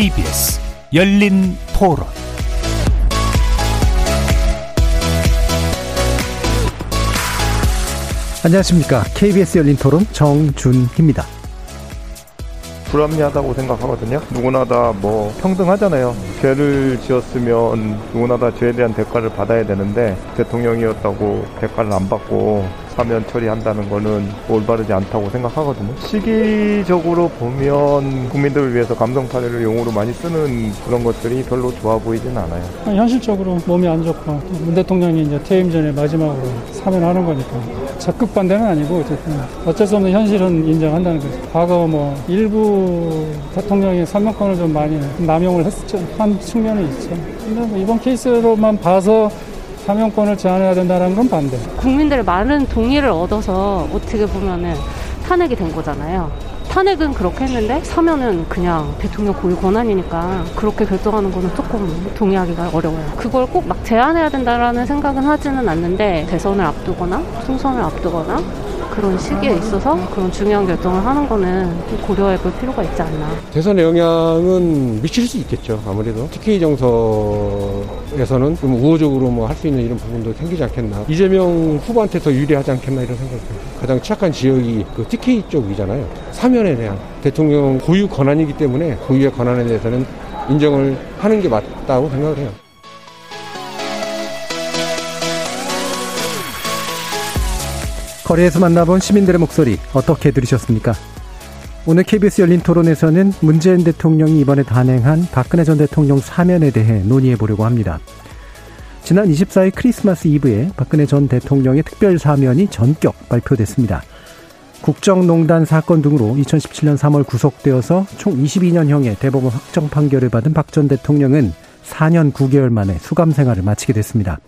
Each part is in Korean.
KBS 열린 토론 안녕하십니까. KBS 열린 토론 정준희입니다. 불합리하다고 생각하거든요. 누구나 다 뭐 평등하잖아요. 죄를 지었으면 누구나 다 죄에 대한 대가를 받아야 되는데 대통령이었다고 대가를 안 받고 사면 처리한다는 거는 올바르지 않다고 생각하거든요. 시기적으로 보면 국민들을 위해서 감성 파괴를 용어로 많이 쓰는 그런 것들이 별로 좋아 보이진 않아요. 현실적으로 몸이 안 좋고 문 대통령이 이제 퇴임 전에 마지막으로 사면하는 거니까 적극 반대는 아니고 어쨌든 어쩔 수 없는 현실은 인정한다는 거죠. 과거 뭐 일부 대통령이 사면권을 좀 많이 남용을 했었죠. 한 측면은 있죠. 근데 뭐 이번 케이스로만 봐서 사면권을 제한해야 된다는 건 반대. 국민들의 많은 동의를 얻어서 어떻게 보면은 탄핵이 된 거잖아요. 탄핵은 그렇게 했는데 사면은 그냥 대통령 고유 권한이니까 그렇게 결정하는 거는 조금 동의하기가 어려워요. 그걸 꼭 막 제한해야 된다라는 생각은 하지는 않는데 대선을 앞두거나 총선을 앞두거나 그런 시기에 있어서 그런 중요한 결정을 하는 거는 고려해 볼 필요가 있지 않나. 대선에 영향은 미칠 수 있겠죠. 아무래도 TK 정서에서는 좀 우호적으로 뭐 할 수 있는 이런 부분도 생기지 않겠나. 이재명 후보한테 더 유리하지 않겠나 이런 생각이 듭니다. 가장 취약한 지역이 그 TK 쪽이잖아요. 사면에 대한 대통령 고유 권한이기 때문에 고유의 권한에 대해서는 인정을 하는 게 맞다고 생각을 해요. 거리에서 만나본 시민들의 목소리 어떻게 들으셨습니까? 오늘 KBS 열린 토론에서는 문재인 대통령이 이번에 단행한 박근혜 전 대통령 사면에 대해 논의해 보려고 합니다. 지난 24일 크리스마스 이브에 박근혜 전 대통령의 특별 사면이 전격 발표됐습니다. 국정농단 사건 등으로 2017년 3월 구속되어서 총 22년형의 대법원 확정 판결을 받은 박 전 대통령은 4년 9개월 만에 수감 생활을 마치게 됐습니다.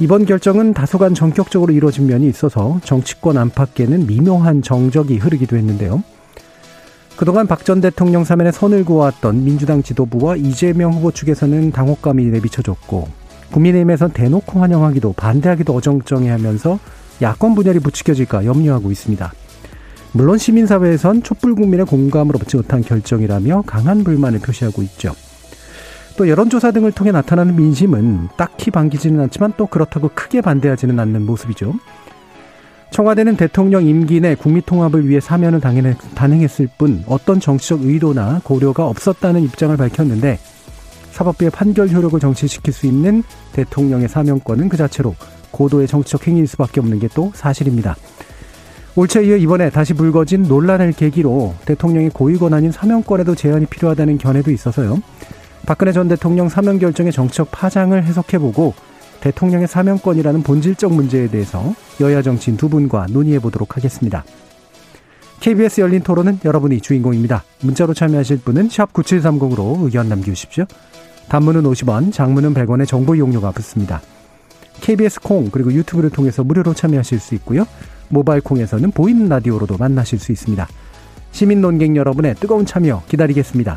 이번 결정은 다소간 전격적으로 이루어진 면이 있어서 정치권 안팎에는 미묘한 정적이 흐르기도 했는데요. 그동안 박 전 대통령 사면에 선을 그어왔던 민주당 지도부와 이재명 후보 측에서는 당혹감이 내비쳐졌고 국민의힘에선 대놓고 환영하기도 반대하기도 어정쩡해하면서 야권 분열이 부추겨질까 염려하고 있습니다. 물론 시민사회에선 촛불 국민의 공감을 얻지 못한 결정이라며 강한 불만을 표시하고 있죠. 또 여론조사 등을 통해 나타나는 민심은 딱히 반기지는 않지만 또 그렇다고 크게 반대하지는 않는 모습이죠. 청와대는 대통령 임기 내 국민통합을 위해 사면을 단행했을 뿐 어떤 정치적 의도나 고려가 없었다는 입장을 밝혔는데 사법부의 판결 효력을 정치시킬 수 있는 대통령의 사면권은 그 자체로 고도의 정치적 행위일 수밖에 없는 게 또 사실입니다. 올채 이어 이번에 다시 불거진 논란을 계기로 대통령의 고위 권한인 사면권에도 제한이 필요하다는 견해도 있어서요. 박근혜 전 대통령 사면 결정의 정치적 파장을 해석해보고 대통령의 사면권이라는 본질적 문제에 대해서 여야 정치인 두 분과 논의해 보도록 하겠습니다. KBS 열린 토론은 여러분이 주인공입니다. 문자로 참여하실 분은 9730으로 의견 남겨주십시오. 단문은 50원, 장문은 100원의 정보 이용료가 붙습니다. KBS 콩 그리고 유튜브를 통해서 무료로 참여하실 수 있고요. 모바일 콩에서는 보이는 라디오로도 만나실 수 있습니다. 시민 논객 여러분의 뜨거운 참여 기다리겠습니다.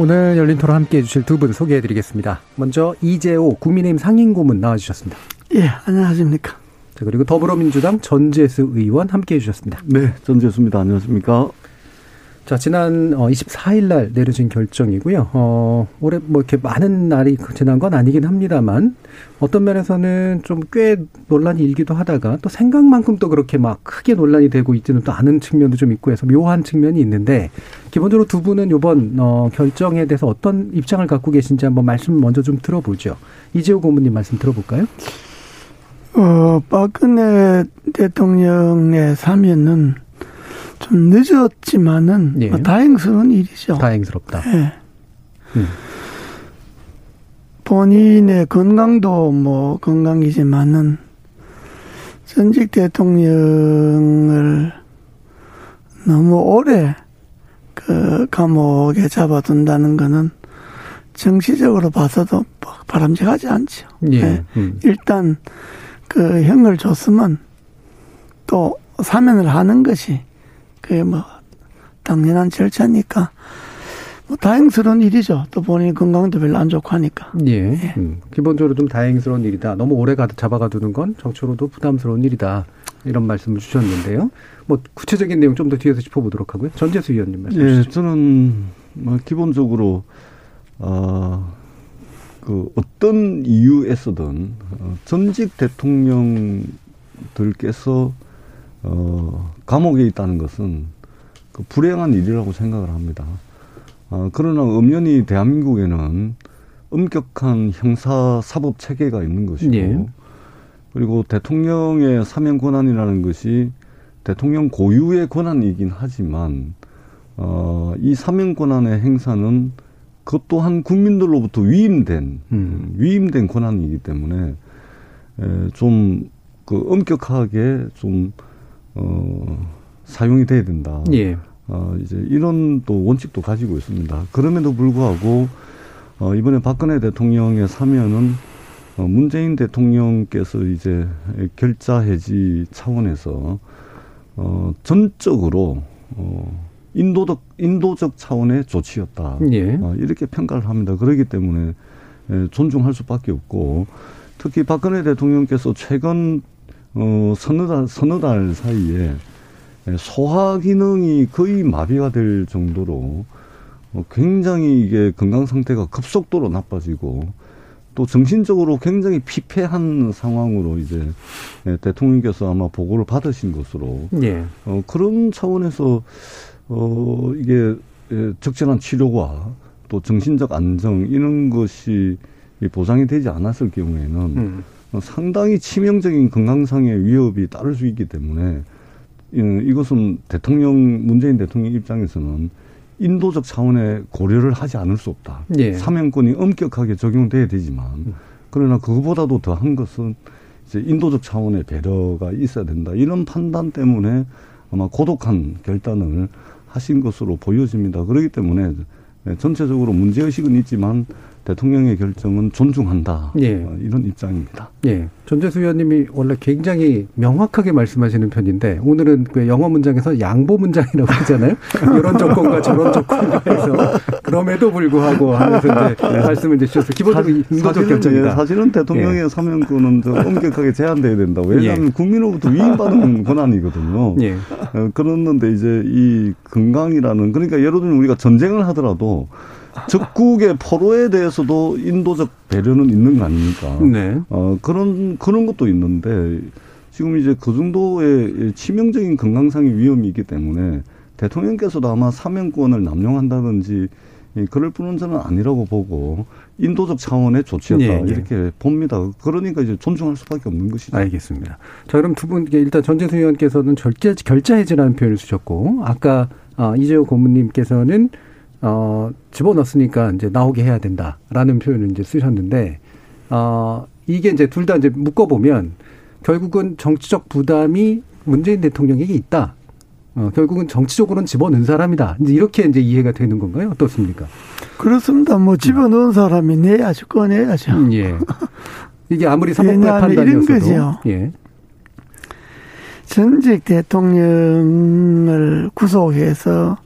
오늘 열린 토론 함께 해 주실 두 분 소개해 드리겠습니다. 먼저 이재호 국민의힘 상임고문 나와주셨습니다. 예, 안녕하십니까. 자, 그리고 더불어민주당 전재수 의원 함께 해 주셨습니다. 네, 전재수입니다. 안녕하십니까. 자, 지난 24일 어, 날 내려진 결정이고요. 어, 올해 뭐 이렇게 많은 날이 지난 건 아니긴 합니다만 어떤 면에서는 좀 꽤 논란이 일기도 하다가 또 생각만큼 또 그렇게 막 크게 논란이 되고 있지는 또 않은 측면도 좀 있고 해서 묘한 측면이 있는데 기본적으로 두 분은 이번 어, 결정에 대해서 어떤 입장을 갖고 계신지 한번 말씀 먼저 좀 들어보죠. 이재호 고문님 말씀 들어볼까요? 어, 박근혜 대통령의 사면은 좀 늦었지만은 예. 뭐 다행스러운 일이죠. 다행스럽다. 예. 음. 본인의 건강도 뭐 건강이지만은 전직 대통령을 너무 오래 그 감옥에 잡아둔다는 거는 정치적으로 봐서도 바람직하지 않죠. 예. 네. 음. 일단 그 형을 줬으면 또 사면을 하는 것이 그게 뭐 당연한 절차니까 뭐 다행스러운 일이죠. 또 본인 건강도 별로 안 좋고 하니까. 예. 음. 기본적으로 좀 다행스러운 일이다. 너무 오래 가 잡아가두는 건 정치로도 부담스러운 일이다. 이런 말씀을 주셨는데요. 뭐 구체적인 내용 좀 더 뒤에서 짚어보도록 하고요. 전재수 위원님 말씀 예, 주시죠. 저는 뭐 기본적으로 어, 그 어떤 이유에서든 어, 전직 대통령들께서 어, 감옥에 있다는 것은 그 불행한 일이라고 생각을 합니다. 어, 그러나 엄연히 대한민국에는 엄격한 형사 사법 체계가 있는 것이고 예. 그리고 대통령의 사면 권한이라는 것이 대통령 고유의 권한이긴 하지만 어, 이 사면 권한의 행사는 그것 또한 국민들로부터 위임된 음. 위임된 권한이기 때문에 좀 그 엄격하게 좀 어, 사용이 돼야 된다. 예. 어, 이제 이런 또 원칙도 가지고 있습니다. 그럼에도 불구하고 어, 이번에 박근혜 대통령의 사면은 어, 문재인 대통령께서 이제 결자 해지 차원에서 어, 전적으로 어, 인도적 인도적 차원의 조치였다. 예. 어, 이렇게 평가를 합니다. 그렇기 때문에 에, 존중할 수밖에 없고 특히 박근혜 대통령께서 최근 어, 서너 달 서너 달 사이에 에, 소화 기능이 거의 마비가 될 정도로 어, 굉장히 이게 건강 상태가 급속도로 나빠지고 또 정신적으로 굉장히 피폐한 상황으로 이제 에, 대통령께서 아마 보고를 받으신 것으로 예. 어, 그런 차원에서 어, 이게 예, 적절한 치료와 또 정신적 안정 이런 것이 이 보장이 되지 않았을 경우에는 음. 어, 상당히 치명적인 건강상의 위협이 따를 수 있기 때문에 이- 이것은 대통령 문재인 대통령 입장에서는 인도적 차원의 고려를 하지 않을 수 없다. 예. 사면권이 엄격하게 적용돼야 되지만 그러나 그거보다도 더한 것은 이제 인도적 차원의 배려가 있어야 된다. 이런 판단 때문에 아마 고독한 결단을 하신 것으로 보여집니다. 그렇기 때문에 네, 전체적으로 문제의식은 있지만 대통령의 결정은 존중한다. 예. 어, 이런 입장입니다. 예. 전재수 위원님이 원래 굉장히 명확하게 말씀하시는 편인데 오늘은 그 영어 문장에서 양보 문장이라고 하잖아요. 이런 조건과 저런 조건과 해서 그럼에도 불구하고 하면서 이제 말씀을 이제 주셔서 기본적으로 인도적 사실은, 결정이다. 예, 사실은 대통령의 사면권은 좀 엄격하게 제한돼야 된다. 왜냐하면 국민으로부터 위임받은 권한이거든요. 예. 어, 그랬는데 이제 이 건강이라는 그러니까 예를 들면 우리가 전쟁을 하더라도 적국의 포로에 대해서도 인도적 배려는 있는 거 아닙니까? 네. 어, 그런, 그런 것도 있는데 지금 이제 그 정도의 치명적인 건강상의 위험이 있기 때문에 대통령께서도 아마 사면권을 남용한다든지 이 그럴 뿐은 저는 아니라고 보고 인도적 차원의 조치였다 예, 예. 이렇게 봅니다. 그러니까 이제 존중할 수밖에 없는 것이죠. 알겠습니다. 자, 그럼 두 분께 일단 전재수 의원께서는 결자, 결자해지라는 표현을 쓰셨고, 아까, 어, 이재호 고문님께서는, 어, 집어넣었으니까 이제 나오게 해야 된다라는 표현을 이제 쓰셨는데, 어, 이게 이제 둘 다 이제 묶어보면, 결국은 정치적 부담이 문재인 대통령에게 있다. 어, 결국은 정치적으로는 집어넣은 사람이다. 이제 이렇게 이제 이해가 되는 건가요? 어떻습니까? 그렇습니다. 뭐 집어넣은 사람이 내야죠. 꺼내야죠. 음, 예. 이게 아무리 사법부의 판단이었어도. 예. 전직 대통령을 구속해서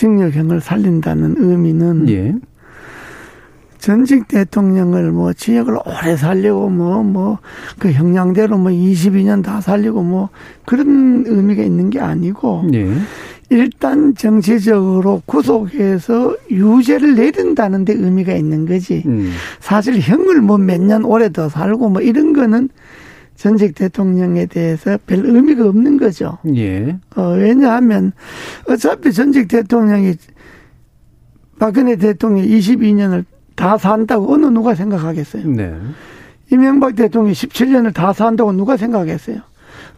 징역형을 살린다는 의미는 예. 전직 대통령을 뭐 징역을 오래 살리고 뭐 뭐 그 형량대로 뭐 22년 다 살리고 뭐 그런 의미가 있는 게 아니고 예. 일단 정치적으로 구속해서 유죄를 내린다는 데 의미가 있는 거지. 음. 사실 형을 뭐 몇 년 오래 더 살고 뭐 이런 거는 전직 대통령에 대해서 별 의미가 없는 거죠. 예. 어, 왜냐하면 어차피 전직 대통령이 박근혜 대통령이 22년을 다 산다고 어느 누가 생각하겠어요. 네. 이명박 대통령이 17년을 다 산다고 누가 생각했어요.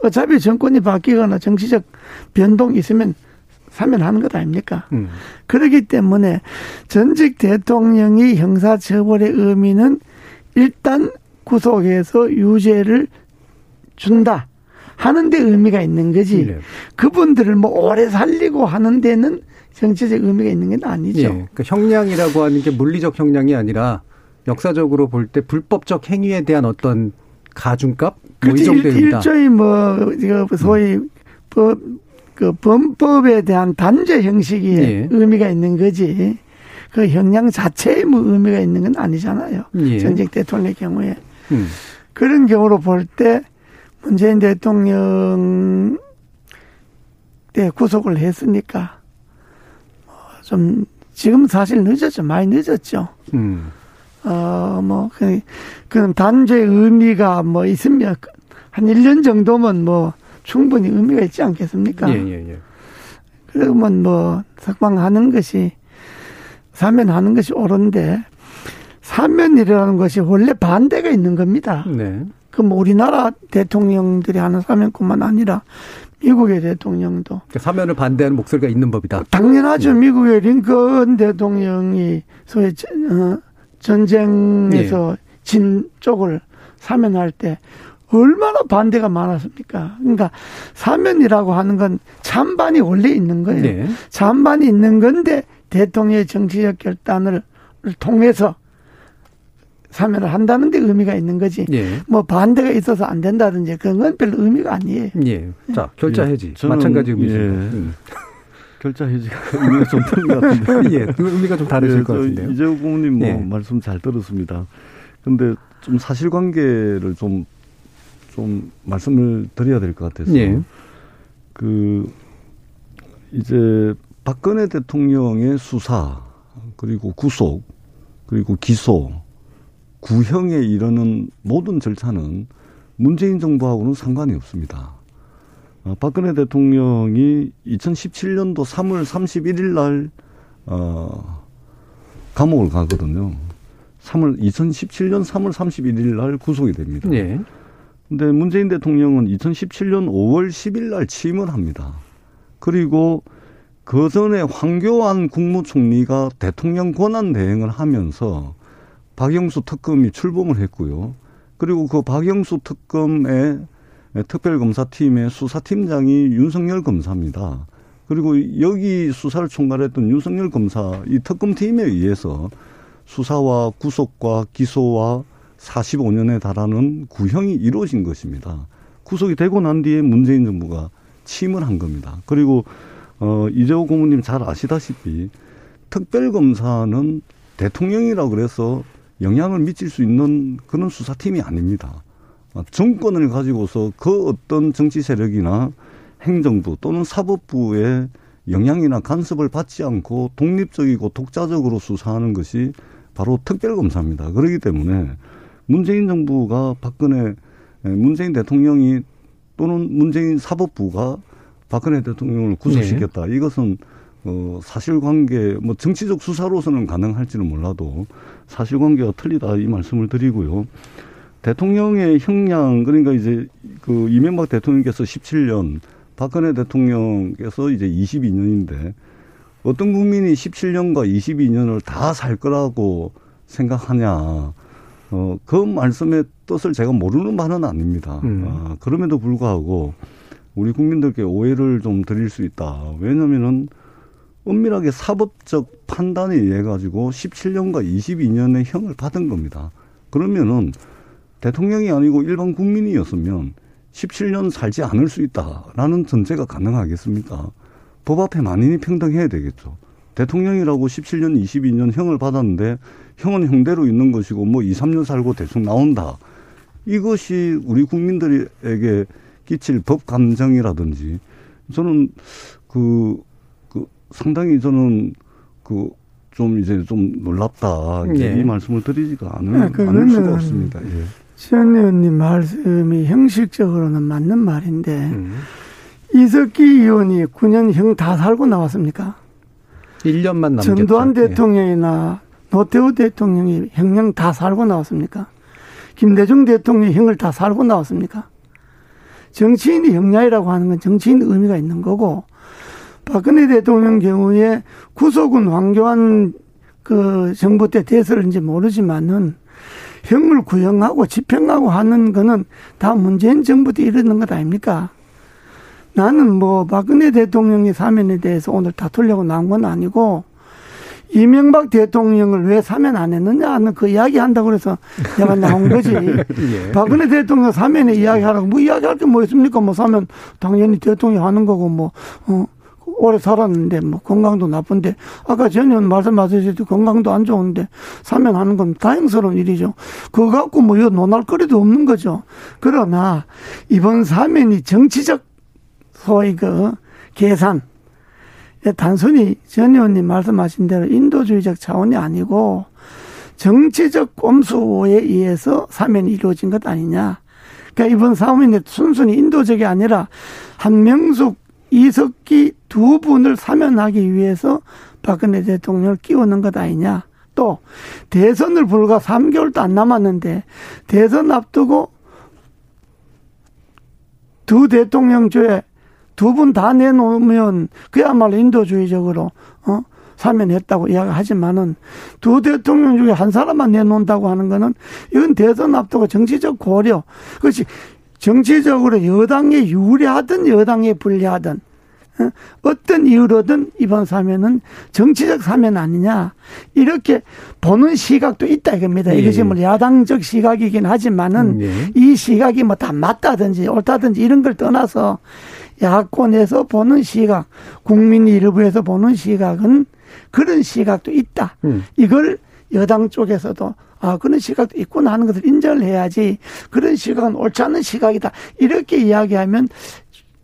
어차피 정권이 바뀌거나 정치적 변동이 있으면 사면 하는 것 아닙니까? 음. 그렇기 때문에 전직 대통령이 형사처벌의 의미는 일단 구속해서 유죄를 준다 하는 데 의미가 있는 거지. 네. 그분들을 뭐 오래 살리고 하는 데는 정치적 의미가 있는 건 아니죠. 예. 그러니까 형량이라고 하는 게 물리적 형량이 아니라 역사적으로 볼 때 불법적 행위에 대한 어떤 가중값 뭐이 정도입니다. 일조의 뭐 소위 음. 법, 그 범법에 대한 단죄 형식이 예. 의미가 있는 거지. 그 형량 자체에 뭐 의미가 있는 건 아니잖아요. 예. 전직 대통령의 경우에. 음. 그런 경우로 볼 때 문재인 대통령 때 구속을 했으니까 뭐좀 지금 사실 늦었죠. 많이 늦었죠. 음. 어, 뭐, 그, 그런 단죄의 의미가 뭐 있으면 한 1년 정도면 뭐 충분히 의미가 있지 않겠습니까? 예, 예, 예. 그러면 뭐 석방하는 것이 사면하는 것이 옳은데 사면이라는 것이 원래 반대가 있는 겁니다. 네. 그럼 우리나라 대통령들이 하는 사면뿐만 아니라 미국의 대통령도 그러니까 사면을 반대하는 목소리가 있는 법이다. 당연하죠. 네. 미국의 링컨 대통령이 소위 어, 전쟁에서 네. 진 쪽을 사면할 때 얼마나 반대가 많았습니까? 그러니까 사면이라고 하는 건 찬반이 원래 있는 거예요. 네. 찬반이 있는 건데 대통령의 정치적 결단을 통해서 사면을 한다는 데 의미가 있는 거지. 예. 뭐 반대가 있어서 안 된다든지 그런 건 별로 의미가 아니에요. 예. 자, 결자 해지. 예. 마찬가지 의미입니다. 예. 음. 결자 해지가 의미가 좀 다른 것 같은데. 예. 그 의미가 좀 다르실 예, 것 같은데요. 이재호 부모님 뭐 예. 말씀 잘 들었습니다. 근데 좀 사실관계를 좀, 좀 말씀을 드려야 될 것 같아서. 예. 그, 이제 박근혜 대통령의 수사, 그리고 구속, 그리고 기소, 구형에 이르는 모든 절차는 문재인 정부하고는 상관이 없습니다. 어, 박근혜 대통령이 2017년도 3월 31일 날, 어, 감옥을 가거든요. 3월, 2017년 3월 31일 날 구속이 됩니다. 네. 근데 문재인 대통령은 2017년 5월 10일 날 취임을 합니다. 그리고 그 전에 황교안 국무총리가 대통령 권한 대행을 하면서 박영수 특검이 출범을 했고요. 그리고 그 박영수 특검의 특별검사팀의 수사팀장이 윤석열 검사입니다. 그리고 여기 수사를 총괄했던 윤석열 검사 이 특검팀에 의해서 수사와 구속과 기소와 45년에 달하는 구형이 이루어진 것입니다. 구속이 되고 난 뒤에 문재인 정부가 취임을 한 겁니다. 그리고 어 이재호 고모님 잘 아시다시피 특별검사는 대통령이라고 그래서 영향을 미칠 수 있는 그런 수사팀이 아닙니다. 정권을 가지고서 그 어떤 정치 세력이나 행정부 또는 사법부의 영향이나 간섭을 받지 않고 독립적이고 독자적으로 수사하는 것이 바로 특별검사입니다. 그렇기 때문에 문재인 정부가 박근혜 문재인 대통령이 또는 문재인 사법부가 박근혜 대통령을 구속시켰다. 네. 이것은 어, 사실관계, 뭐 정치적 수사로서는 가능할지는 몰라도 사실관계가 틀리다 이 말씀을 드리고요. 대통령의 형량, 그러니까 이제 그 이명박 대통령께서 17년, 박근혜 대통령께서 이제 22년인데 어떤 국민이 17년과 22년을 다 살 거라고 생각하냐. 어, 그 말씀의 뜻을 제가 모르는 바는 아닙니다. 음. 아, 그럼에도 불구하고 우리 국민들께 오해를 좀 드릴 수 있다. 왜냐면은 은밀하게 사법적 판단에 의해 가지고 17년과 22년의 형을 받은 겁니다. 그러면은 대통령이 아니고 일반 국민이었으면 17년 살지 않을 수 있다라는 전제가 가능하겠습니까? 법 앞에 만인이 평등해야 되겠죠. 대통령이라고 17년, 22년 형을 받았는데 형은 형대로 있는 것이고 뭐 2, 3년 살고 대충 나온다. 이것이 우리 국민들에게 끼칠 법 감정이라든지 저는 그 상당히 저는 그 좀 이제 좀 놀랍다 예. 이 말씀을 드리지가 않을, 네, 않을 수가 없습니다. 예. 전 의원님 말씀이 형식적으로는 맞는 말인데 음. 이석기 의원이 9년 형 다 살고 나왔습니까? 1년만 남겼죠. 전두환 예. 대통령이나 노태우 대통령이 형량 다 살고 나왔습니까? 김대중 대통령이 형을 다 살고 나왔습니까? 정치인이 형량이라고 하는 건 정치인 의미가 있는 거고 박근혜 대통령 경우에 구속은 황교안 그 정부 때 돼서인지 모르지만은 형을 구형하고 집행하고 하는 거는 다 문재인 정부 때 이러는 것 아닙니까? 나는 뭐 박근혜 대통령의 사면에 대해서 오늘 다투려고 나온 건 아니고 이명박 대통령을 왜 사면 안 했느냐 하는 그 이야기 한다고 그래서 내가 나온 거지. 예. 박근혜 대통령 사면에 이야기하라고 뭐 이야기할 게 뭐 있습니까? 뭐 사면 당연히 대통령 하는 거고 뭐, 어, 오래 살았는데 뭐 건강도 나쁜데 아까 전에 말씀하셨듯이 건강도 안 좋은데 사면 하는 건 다행스러운 일이죠. 그거 갖고 뭐 논할 거리도 없는 거죠. 그러나 이번 사면이 정치적 소위 그 계산 단순히 전 의원님 말씀하신 대로 인도주의적 차원이 아니고 정치적 꼼수에 의해서 사면이 이루어진 것 아니냐. 그러니까 이번 사면이 순순히 인도적이 아니라 한명숙, 이석기 두 분을 사면하기 위해서 박근혜 대통령을 끼우는 것 아니냐. 또 대선을 불과 3개월도 안 남았는데 대선 앞두고 두 대통령 중에 두 분 다 내놓으면 그야말로 인도주의적으로 어 사면했다고 이야기하지만은 두 대통령 중에 한 사람만 내놓는다고 하는 거는 이건 대선 앞두고 정치적 고려 그것이 정치적으로 여당에 유리하든 여당에 불리하든 어? 어떤 이유로든 이번 사면은 정치적 사면 아니냐 이렇게 보는 시각도 있다 이겁니다. 예. 이것이 뭐 야당적 시각이긴 하지만은 예. 이 시각이 뭐 다 맞다든지 옳다든지 이런 걸 떠나서 야권에서 보는 시각, 국민 일부에서 보는 시각은 그런 시각도 있다. 음. 이걸 여당 쪽에서도 아, 그런 시각도 있구나 하는 것을 인정을 해야지 그런 시각은 옳지 않은 시각이다. 이렇게 이야기하면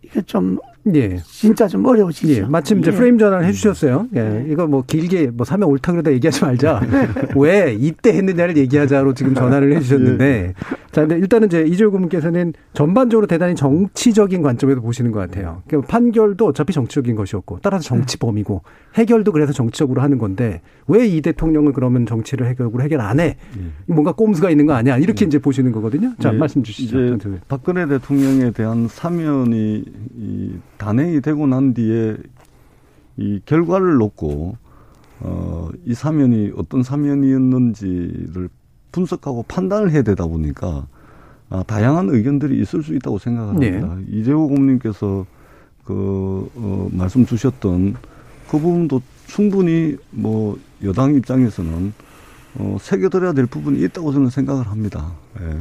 이게 좀 예. 진짜 좀 어려워지죠. 예. 마침 이제 예. 프레임 전환을 해주셨어요. 예. 네. 이거 뭐 길게 뭐 사면 옳다 그러다 얘기하지 말자. 왜 이때 했느냐를 얘기하자로 지금 전화를 해주셨는데. 예. 자, 근데 일단은 이제 이재호 고문께서는 전반적으로 대단히 정치적인 관점에서 보시는 것 같아요. 그러니까 판결도 어차피 정치적인 것이었고, 따라서 정치범이고, 해결도 그래서 정치적으로 하는 건데, 왜 이 대통령을 그러면 정치를 해결으로 해결 안 해? 예. 뭔가 꼼수가 있는 거 아니야? 이렇게 이제 보시는 거거든요. 자, 말씀 주시죠. 박근혜 대통령에 대한 사면이 단행이 되고 난 뒤에 이 결과를 놓고 어, 이 사면이 어떤 사면이었는지를 분석하고 판단을 해야 되다 보니까 아, 다양한 의견들이 있을 수 있다고 생각합니다. 네. 이재호 고문님께서 그 어, 말씀 주셨던 그 부분도 충분히 뭐 여당 입장에서는 어, 새겨들어야 될 부분이 있다고 저는 생각을 합니다. 예.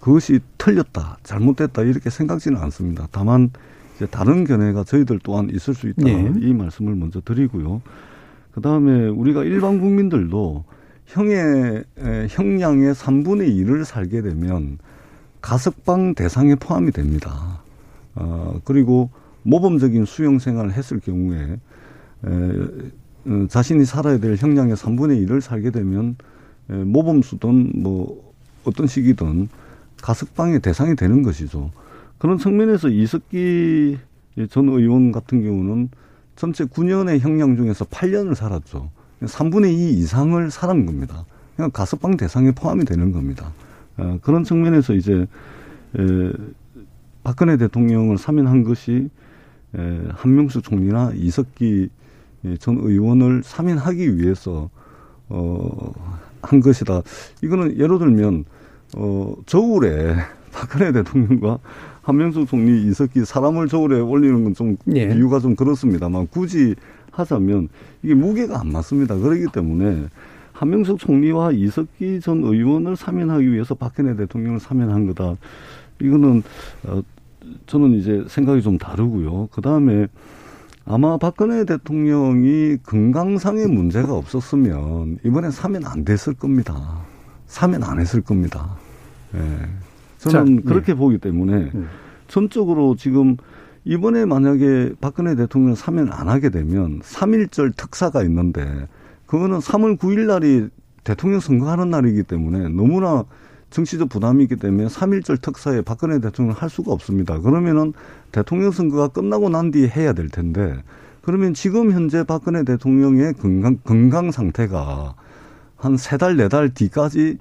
그것이 틀렸다, 잘못됐다 이렇게 생각지는 않습니다. 다만 이제 다른 견해가 저희들 또한 있을 수 있다. 네. 이 말씀을 먼저 드리고요. 그 다음에 우리가 일반 국민들도 형의 형량의 3분의 1을 살게 되면 가석방 대상에 포함이 됩니다. 어, 그리고 모범적인 수용 생활을 했을 경우에 에, 어, 자신이 살아야 될 형량의 3분의 1을 살게 되면 에, 모범수든 뭐 어떤 시기든 가석방의 대상이 되는 것이죠. 그런 측면에서 이석기 전 의원 같은 경우는 전체 9년의 형량 중에서 8년을 살았죠. 3분의 2 이상을 살은 겁니다. 그냥 가석방 대상에 포함이 되는 겁니다. 어, 그런 측면에서 이제 에, 박근혜 대통령을 사면한 것이 에, 한명수 총리나 이석기 전 의원을 사면하기 위해서 어, 한 것이다. 이거는 예를 들면 어, 저울에 박근혜 대통령과 한명숙 총리 이석기 사람을 저울에 올리는 건좀 예. 이유가 좀 그렇습니다만 굳이 하자면 이게 무게가 안 맞습니다. 그렇기 때문에 한명숙 총리와 이석기 전 의원을 사면하기 위해서 박근혜 대통령을 사면한 거다. 이거는 어 저는 이제 생각이 좀 다르고요. 그 다음에 아마 박근혜 대통령이 건강상의 문제가 없었으면 이번에 사면 안 됐을 겁니다. 사면 안 했을 겁니다. 예. 저는 자, 그렇게 네. 보기 때문에 네. 전적으로 지금 이번에 만약에 박근혜 대통령 사면 안 하게 되면 3일절 특사가 있는데 그거는 3월 9일 날이 대통령 선거하는 날이기 때문에 너무나 정치적 부담이 있기 때문에 3일절 특사에 박근혜 대통령을 할 수가 없습니다. 그러면은 대통령 선거가 끝나고 난 뒤에 해야 될 텐데 그러면 지금 현재 박근혜 대통령의 건강, 건강 상태가 한 세 달, 네 달 뒤까지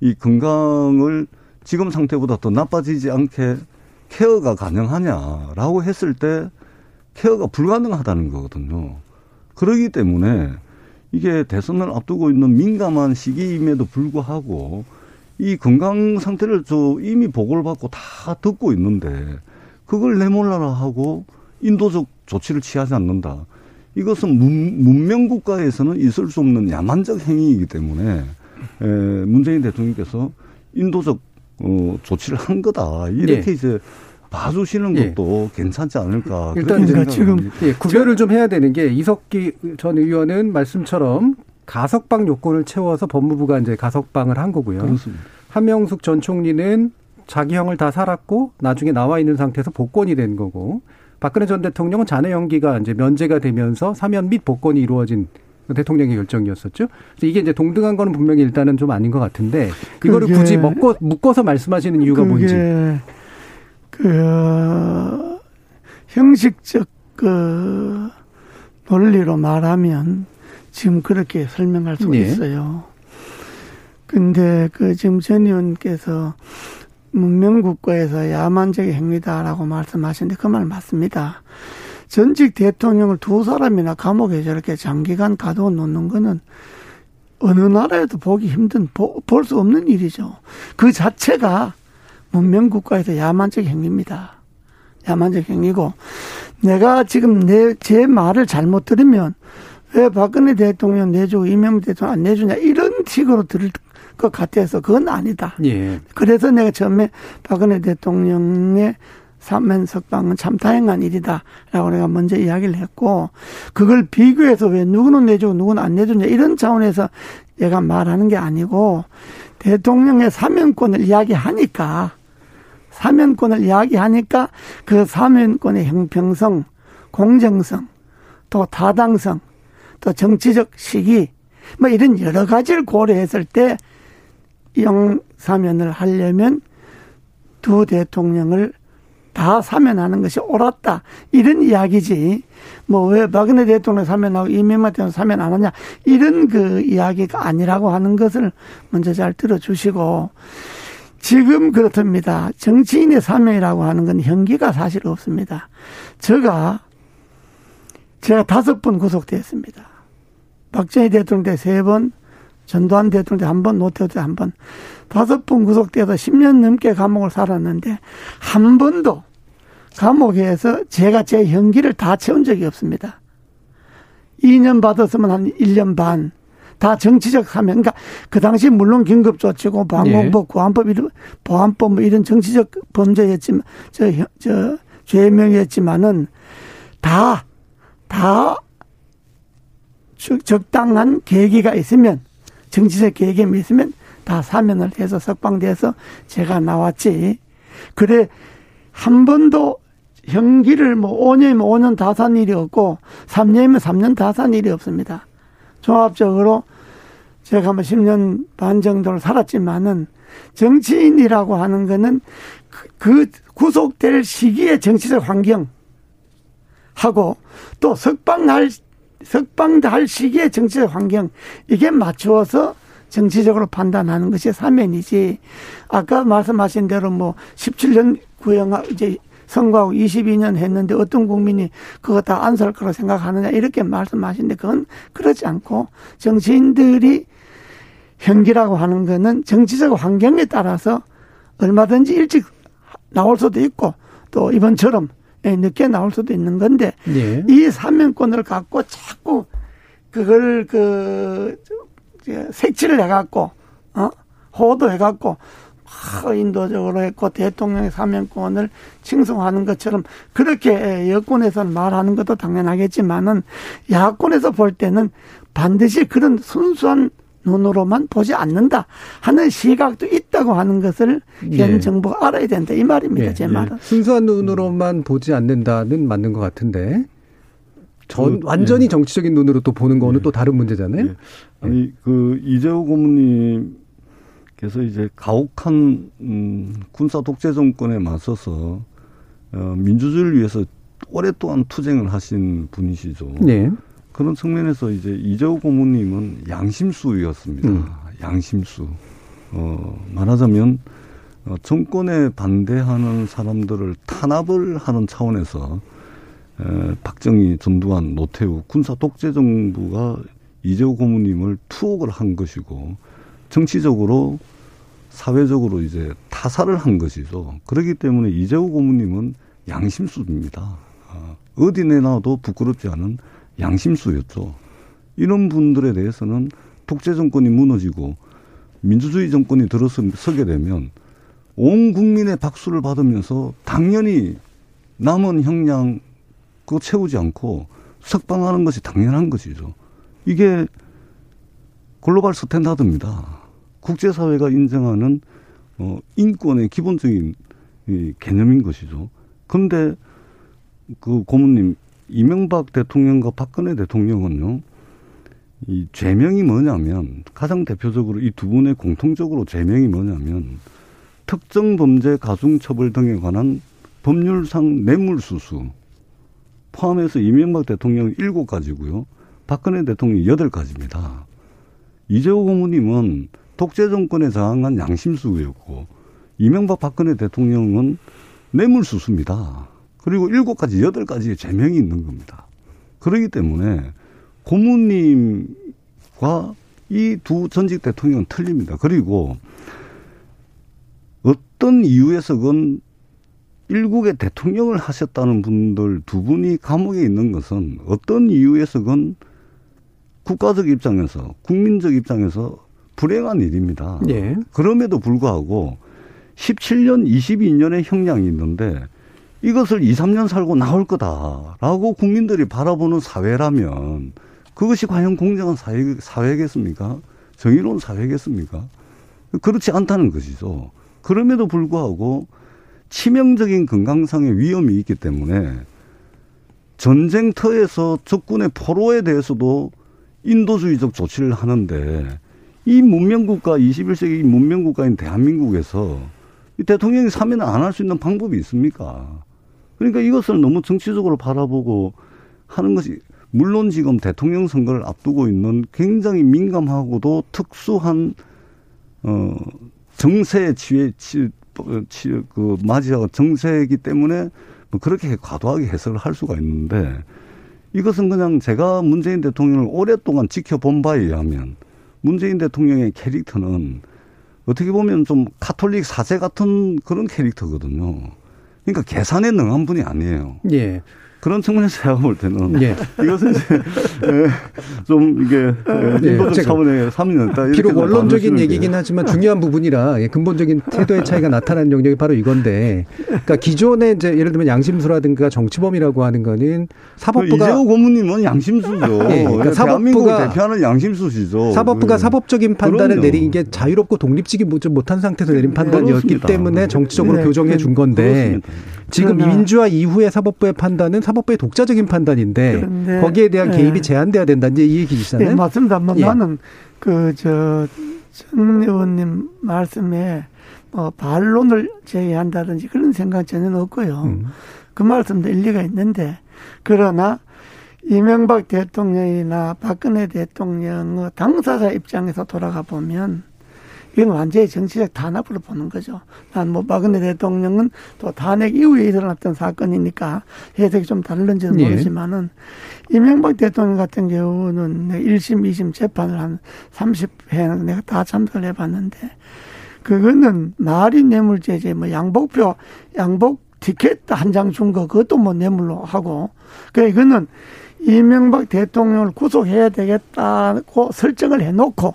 이 건강을 지금 상태보다 더 나빠지지 않게 케어가 가능하냐라고 했을 때 케어가 불가능하다는 거거든요. 그러기 때문에 이게 대선을 앞두고 있는 민감한 시기임에도 불구하고 이 건강 상태를 저 이미 보고를 받고 다 듣고 있는데 그걸 내몰라라 하고 인도적 조치를 취하지 않는다. 이것은 문, 문명 국가에서는 있을 수 없는 야만적 행위이기 때문에 에, 문재인 대통령께서 인도적 어, 조치를 한 거다. 이렇게 예. 이제 봐주시는 예. 것도 괜찮지 않을까. 일단 그러니까 지금. 예, 구별을 좀 해야 되는 게 이석기 전 의원은 말씀처럼 가석방 요건을 채워서 법무부가 이제 가석방을 한 거고요. 그렇습니다. 한명숙 전 총리는 자기 형을 다 살았고 나중에 나와 있는 상태에서 복권이 된 거고 박근혜 전 대통령은 잔해 연기가 이제 면제가 되면서 사면 및 복권이 이루어진 대통령의 결정이었었죠. 그래서 이게 이제 동등한 거는 분명히 일단은 좀 아닌 것 같은데 이거를 그게- 굳이 먹고 묶어서 말씀하시는 이유가 뭔지. 그 형식적 그 논리로 말하면 지금 그렇게 설명할 수 예. 있어요. 근데 그 지금 전 의원께서 문명국가에서 야만적인 행위다라고 말씀하시는데 그 말 맞습니다. 전직 대통령을 두 사람이나 감옥에 저렇게 장기간 가둬 놓는 거는 어느 나라에도 보기 힘든, 볼 수 없는 일이죠. 그 자체가 문명 국가에서 야만적 행위입니다. 야만적 행위고, 내가 지금 내, 제 말을 잘못 들으면, 왜 박근혜 대통령 내주고 이명박 대통령 안 내주냐, 이런 식으로 들을 것 같아서 그건 아니다. 예. 그래서 내가 처음에 박근혜 대통령의 사면 석방은 참 다행한 일이다라고 내가 먼저 이야기를 했고 그걸 비교해서 왜 누구는 내주고 누구는 안 내주냐 이런 차원에서 얘가 말하는 게 아니고 대통령의 사면권을 이야기하니까 사면권을 이야기하니까 그 사면권의 형평성, 공정성, 또 타당성, 또 정치적 시기 뭐 이런 여러 가지를 고려했을 때 영사면을 하려면 두 대통령을 다 사면하는 것이 옳았다. 이런 이야기지. 뭐 왜 박근혜 대통령 사면하고 이명박 대통령 사면 안 하냐. 이런 그 이야기가 아니라고 하는 것을 먼저 잘 들어주시고 지금 그렇답니다. 정치인의 사면이라고 하는 건 형기가 사실 없습니다. 제가 제가 다섯 번 구속되었습니다. 박정희 대통령 때 세 번, 전두환 대통령 때 한 번, 노태우 때 한 번. 다섯 번 구속돼서 10년 넘게 감옥을 살았는데 한 번도 감옥에서 제가 제 형기를 다 채운 적이 없습니다. 2년 받았으면 한 1년 반. 다 정치적 사면. 그러니까 그 당시 물론 긴급조치고 방공법, 구안법 이런 보안법 뭐 이런 정치적 범죄였지만 저, 저 죄명이었지만은 다, 다 적당한 계기가 있으면 정치적 계획이 있으면 다 사면을 해서 석방돼서 제가 나왔지. 그래 한 번도 형기를 뭐 5년이면 5년 다 산 일이 없고 3년이면 3년 다 산 일이 없습니다. 종합적으로 제가 뭐 10년 반 정도를 살았지만은 정치인이라고 하는 거는 그, 그 구속될 시기의 정치적 환경 하고 또 석방할 석방할 시기의 정치적 환경 이게 맞추어서 정치적으로 판단하는 것이 사면이지. 아까 말씀하신 대로 뭐 17년 구형 이제 선거하고 22년 했는데 어떤 국민이 그거 다 안 살 거라고 생각하느냐 이렇게 말씀하시는데 그건 그렇지 않고 정치인들이 형기라고 하는 거는 정치적 환경에 따라서 얼마든지 일찍 나올 수도 있고 또 이번처럼 늦게 나올 수도 있는 건데 예. 이 사면권을 갖고 자꾸 그걸 그 색칠을 해갖고 어 호도해갖고 인도적으로 했고 대통령의 사면권을 칭송하는 것처럼 그렇게 여권에서는 말하는 것도 당연하겠지만은 야권에서 볼 때는 반드시 그런 순수한 눈으로만 보지 않는다 하는 시각도 있다고 하는 것을 현 예. 정부가 알아야 된다 이 말입니다 예, 제 예. 말은. 순수한 눈으로만 보지 않는다는 맞는 것 같은데 전 그, 완전히 예. 정치적인 눈으로 또 보는 거는 예. 또 다른 문제잖아요. 예. 아니 그 이재호 고문님께서 이제 가혹한 음, 군사 독재 정권에 맞서서 어, 민주주의를 위해서 오랫동안 투쟁을 하신 분이시죠. 네. 그런 측면에서 이제 이재호 고문님은 양심수였습니다. 음. 양심수. 어, 말하자면 어, 정권에 반대하는 사람들을 탄압을 하는 차원에서 에, 박정희, 전두환, 노태우 군사 독재 정부가 이재호 고문님을 투옥을 한 것이고 정치적으로 사회적으로 이제 타살을 한 것이죠. 그렇기 때문에 이재호 고문님은 양심수입니다. 어, 어디 내놔도 부끄럽지 않은 양심수였죠. 이런 분들에 대해서는 독재 정권이 무너지고 민주주의 정권이 들어서게 되면 온 국민의 박수를 받으면서 당연히 남은 형량 그거 채우지 않고 석방하는 것이 당연한 것이죠. 이게 global standard입니다. 국제사회가 인정하는 어, 인권의 기본적인 이 개념인 것이죠. 그런데 그 고모님 이명박 대통령과 박근혜 대통령은요. 이 죄명이 뭐냐면 가장 대표적으로 이 두 분의 공통적으로 죄명이 뭐냐면 특정 범죄 가중 처벌 등에 관한 법률상 뇌물 수수 포함해서 이명박 대통령 일곱 가지고요. 박근혜 대통령 여덟 가지입니다. 이재호 고모님은 독재 정권에 저항한 양심수였고 이명박 박근혜 대통령은 뇌물수수입니다. 그리고 일곱 가지, 여덟 가지의 죄명이 있는 겁니다. 그러기 때문에 고모님과 이 두 전직 대통령은 틀립니다. 그리고 어떤 이유에서건 일국의 대통령을 하셨다는 분들 두 분이 감옥에 있는 것은 어떤 이유에서건 국가적 입장에서 국민적 입장에서 불행한 일입니다. 예. 그럼에도 불구하고 17년, 22년의 형량이 있는데 이것을 2, 3년 살고 나올 거다라고 국민들이 바라보는 사회라면 그것이 과연 공정한 사회, 사회겠습니까? 정의로운 사회겠습니까? 그렇지 않다는 것이죠. 그럼에도 불구하고 치명적인 건강상의 위험이 있기 때문에 전쟁터에서 적군의 포로에 대해서도 인도주의적 조치를 하는데 이 문명국가 21세기 문명국가인 대한민국에서 이 대통령이 사면을 안 할 수 있는 방법이 있습니까? 그러니까 이것을 너무 정치적으로 바라보고 하는 것이 물론 지금 대통령 선거를 앞두고 있는 굉장히 민감하고도 특수한 어 정세에 취해 치, 치, 그 맞이하고 정세이기 때문에 뭐 그렇게 과도하게 해석을 할 수가 있는데 이것은 그냥 제가 문재인 대통령을 오랫동안 지켜본 바에 의하면 문재인 대통령의 캐릭터는 어떻게 보면 좀 카톨릭 사제 같은 그런 캐릭터거든요. 그러니까 계산에 능한 분이 아니에요. 예. 그런 측면에서 제가 볼 때는 예. 이것은 이제 좀 이게 네, 인도적 제가 차원의 삼인했다. 비록 원론적인 얘기긴 하지만 중요한 부분이라 예, 근본적인 태도의 차이가 나타나는 영역이 바로 이건데, 그러니까 기존에 이제 예를 들면 양심수라든가 정치범이라고 하는 거는 사법부가 이재호 고문님은 양심수죠. 예, 그러니까 대한민국을 사법부가- 대표하는 양심수시죠. 사법부가 네. 사법적인 판단을 그럼요. 내린 게 자유롭고 독립적이 못- 못한 상태에서 내린 판단이었기 그렇습니다. 때문에 정치적으로 네, 교정해 준 건데 그렇습니다. 지금 그러나- 민주화 이후의 사법부의 판단은 사법부의 독자적인 판단인데 거기에 대한 네. 개입이 제한돼야 된다 이제 이 얘기시잖아요. 네, 맞습니다. 뭐 예. 나는 그저 전 의원님 말씀에 뭐 반론을 제기한다든지 그런 생각 전혀 없고요. 음. 그 말씀도 일리가 있는데 그러나 이명박 대통령이나 박근혜 대통령의 당사자 입장에서 돌아가 보면 이건 완전히 정치적 탄압으로 보는 거죠. 난 뭐 박근혜 대통령은 또 탄핵 이후에 일어났던 사건이니까 해석이 좀 다른지는 예. 모르지만은 이명박 대통령 같은 경우는 1심, 2심 재판을 한 30회 내가 다 참석을 해봤는데 그거는 말이 뇌물죄지 뭐 양복표, 양복 티켓 한 장 준 거 그것도 뭐 뇌물로 하고 그 이거는 이명박 대통령을 구속해야 되겠다고 설정을 해놓고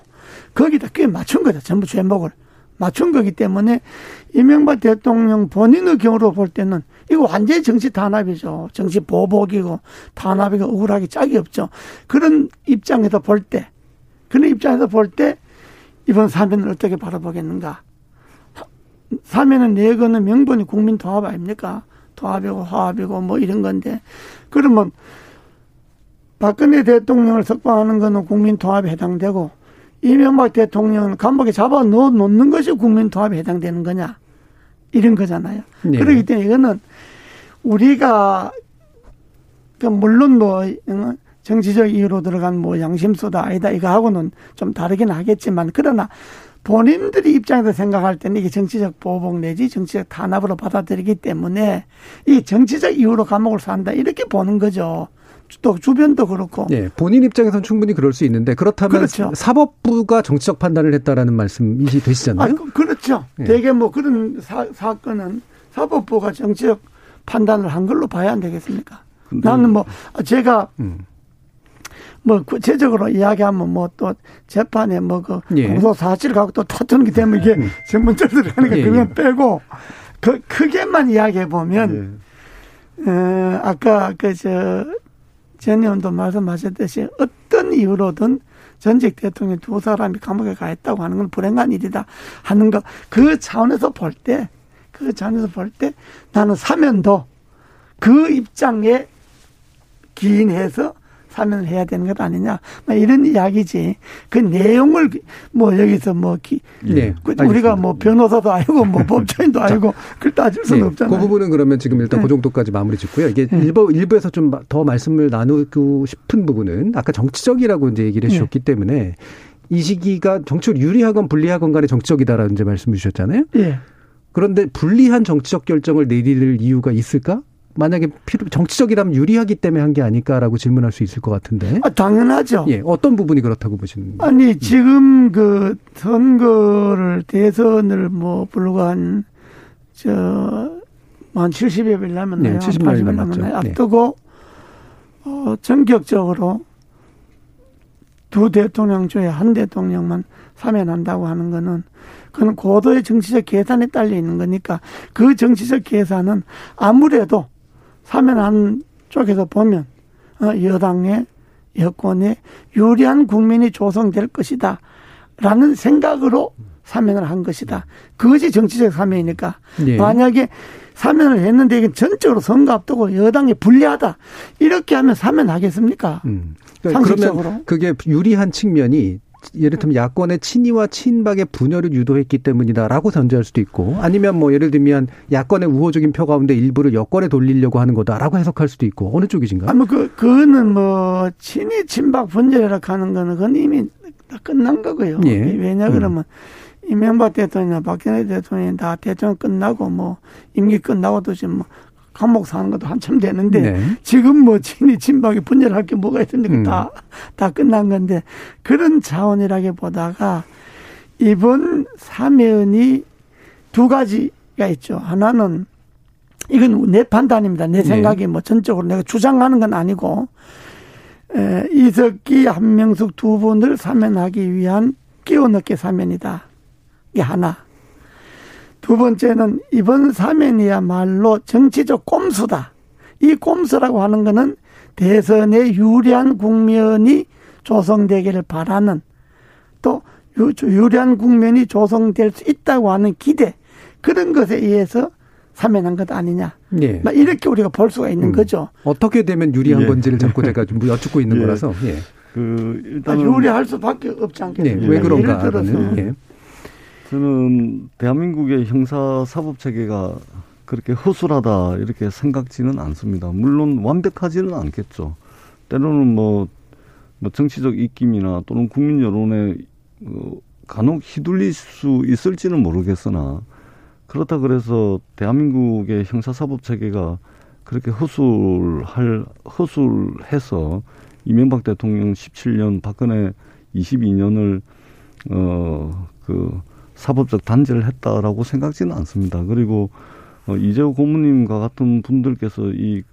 거기다 그게 맞춘 거죠. 전부 제목을 맞춘 거기 때문에 이명박 대통령 본인의 경우로 볼 때는 이거 완전히 정치 탄압이죠. 정치 보복이고 탄압이고 억울하기 짝이 없죠. 그런 입장에서 볼 때 그런 입장에서 볼 때 이번 사면을 어떻게 바라보겠는가? 사면은 내거는 명분이 국민 통합 아닙니까? 통합이고 화합이고 뭐 이런 건데 그러면 박근혜 대통령을 석방하는 거는 국민 통합에 해당되고 이명박 대통령은 감옥에 잡아 넣어 놓는 것이 국민 통합에 해당되는 거냐 이런 거잖아요. 네. 그렇기 때문에 이거는 우리가 그 물론 뭐 어, 정치적 이유로 들어간 뭐 양심수다 아니다 이거하고는 좀 다르긴 하겠지만 그러나 본인들이 입장에서 생각할 때는 이게 정치적 보복 내지 정치적 탄압으로 받아들이기 때문에 이 정치적 이유로 감옥을 산다 이렇게 보는 거죠. 또 주변도 그렇고. 예, 본인 입장에서는 충분히 그럴 수 있는데 그렇다면 그렇죠. 사법부가 정치적 판단을 했다라는 말씀이 아, 되시잖아요. 그- 그렇죠. 예. 대개 뭐 그런 사, 사건은 사법부가 정치적 판단을 한 걸로 봐야 안 되겠습니까? 나는 뭐 제가 음. 뭐 구체적으로 이야기하면 뭐 또 재판에 뭐그 예. 공소 사실 갖고 또 다투는 게 되면 이게 전문적 들어가니까 예, 그건 예. 빼고 그 크게만 이야기해 보면 예. 어, 아까 그 저 전 의원도 말씀하셨듯이 어떤 이유로든 전직 대통령 두 사람이 감옥에 가 있다고 하는 건 불행한 일이다 하는 거 그 차원에서 볼 때 그 차원에서 볼 때 나는 사면도 그 입장에 기인해서 사면을 해야 되는 것 아니냐 뭐 이런 이야기지 그 내용을 뭐 여기서 뭐 기, 네. 그. 우리가 뭐 변호사도 아니고 뭐 법조인도 아니고 그걸 따질 수는 예, 없잖아요. 그 부분은 그러면 지금 일단 네. 그 정도까지 마무리 짓고요. 이게 네. 일부, 일부에서 좀 더 말씀을 나누고 싶은 부분은 아까 정치적이라고 이제 얘기를 네. 해주셨기 때문에 이 시기가 정치적으로 유리하건 불리하건 간에 정치적이다라는 이제 말씀을 주셨잖아요. 예. 그런데 불리한 정치적 결정을 내릴 이유가 있을까? 만약에 필요, 정치적이라면 유리하기 때문에 한 게 아닐까라고 질문할 수 있을 것 같은데. 아, 당연하죠. 예, 어떤 부분이 그렇다고 보시는 거예요? 아니 지금 그 선거를 대선을 뭐 불과 한저한 70여 일 남았나요? 네, 70 여일 80일 남았죠. 네. 앞두고 어 전격적으로 두 대통령 중에 한 대통령만 사면한다고 하는 거는 그건 고도의 정치적 계산에 딸려 있는 거니까 그 정치적 계산은 아무래도 사면한 쪽에서 보면 어, 여당의 여권에 유리한 국민이 조성될 것이다. 라는 생각으로 사면을 한 것이다. 그것이 정치적 사면이니까. 예. 만약에 사면을 했는데 이게 전적으로 선거 앞두고 여당이 불리하다. 이렇게 하면 사면하겠습니까? 음. 그러니까 상식적으로. 그게 유리한 측면이 예를 들면 야권의 친이와 친박의 분열을 유도했기 때문이다라고 전제할 수도 있고 아니면 뭐 예를 들면 야권의 우호적인 표 가운데 일부를 여권에 돌리려고 하는 거다라고 해석할 수도 있고 어느 쪽이신가요? 아무 그 그거는 뭐 친이 친박 분열이라 하는 거는 그건 이미 다 끝난 거고요. 예. 왜냐 그러면 이명박 대통령이나 박근혜 대통령이 다 대통령 끝나고 뭐 임기 끝나고도 지금 뭐 감옥 사는 것도 한참 되는데 네. 지금 뭐 친이 친박이 분열할 게 뭐가 있습니까? 음. 다, 다 끝난 건데 그런 차원이라기 보다가 이번 사면이 두 가지가 있죠. 하나는 이건 내 판단입니다. 내 네. 생각이 뭐 전적으로 내가 주장하는 건 아니고 에, 이석기, 한명숙 두 분을 사면하기 위한 끼워넣기 사면이다. 이게 하나. 두 번째는 이번 사면이야말로 정치적 꼼수다. 이 꼼수라고 하는 거는 대선에 유리한 국면이 조성되기를 바라는 또 유- 유리한 국면이 조성될 수 있다고 하는 기대 그런 것에 의해서 사면한 것 아니냐. 예. 막 이렇게 우리가 볼 수가 있는 음. 거죠. 어떻게 되면 유리한 예. 건지를 자꾸 제가 좀 여쭙고 있는 예. 거라서 예. 그 아, 일단은 유리할 수밖에 없지 네, 않겠습니까? 왜 예를 그런가는 들어서 예. 저는 대한민국의 형사 사법 체계가 그렇게 허술하다 이렇게 생각지는 않습니다. 물론 완벽하지는 않겠죠. 때로는 뭐, 뭐 정치적 입김이나 또는 국민 여론에 어, 간혹 휘둘릴 수 있을지는 모르겠으나 그렇다 그래서 대한민국의 형사 사법 체계가 그렇게 허술할 허술해서 이명박 대통령 17년 박근혜 22년을 어그 사법적 단죄를 했다라고 생각지는 않습니다. 그리고 어, 이재호 고모님과 같은 분들께서 이,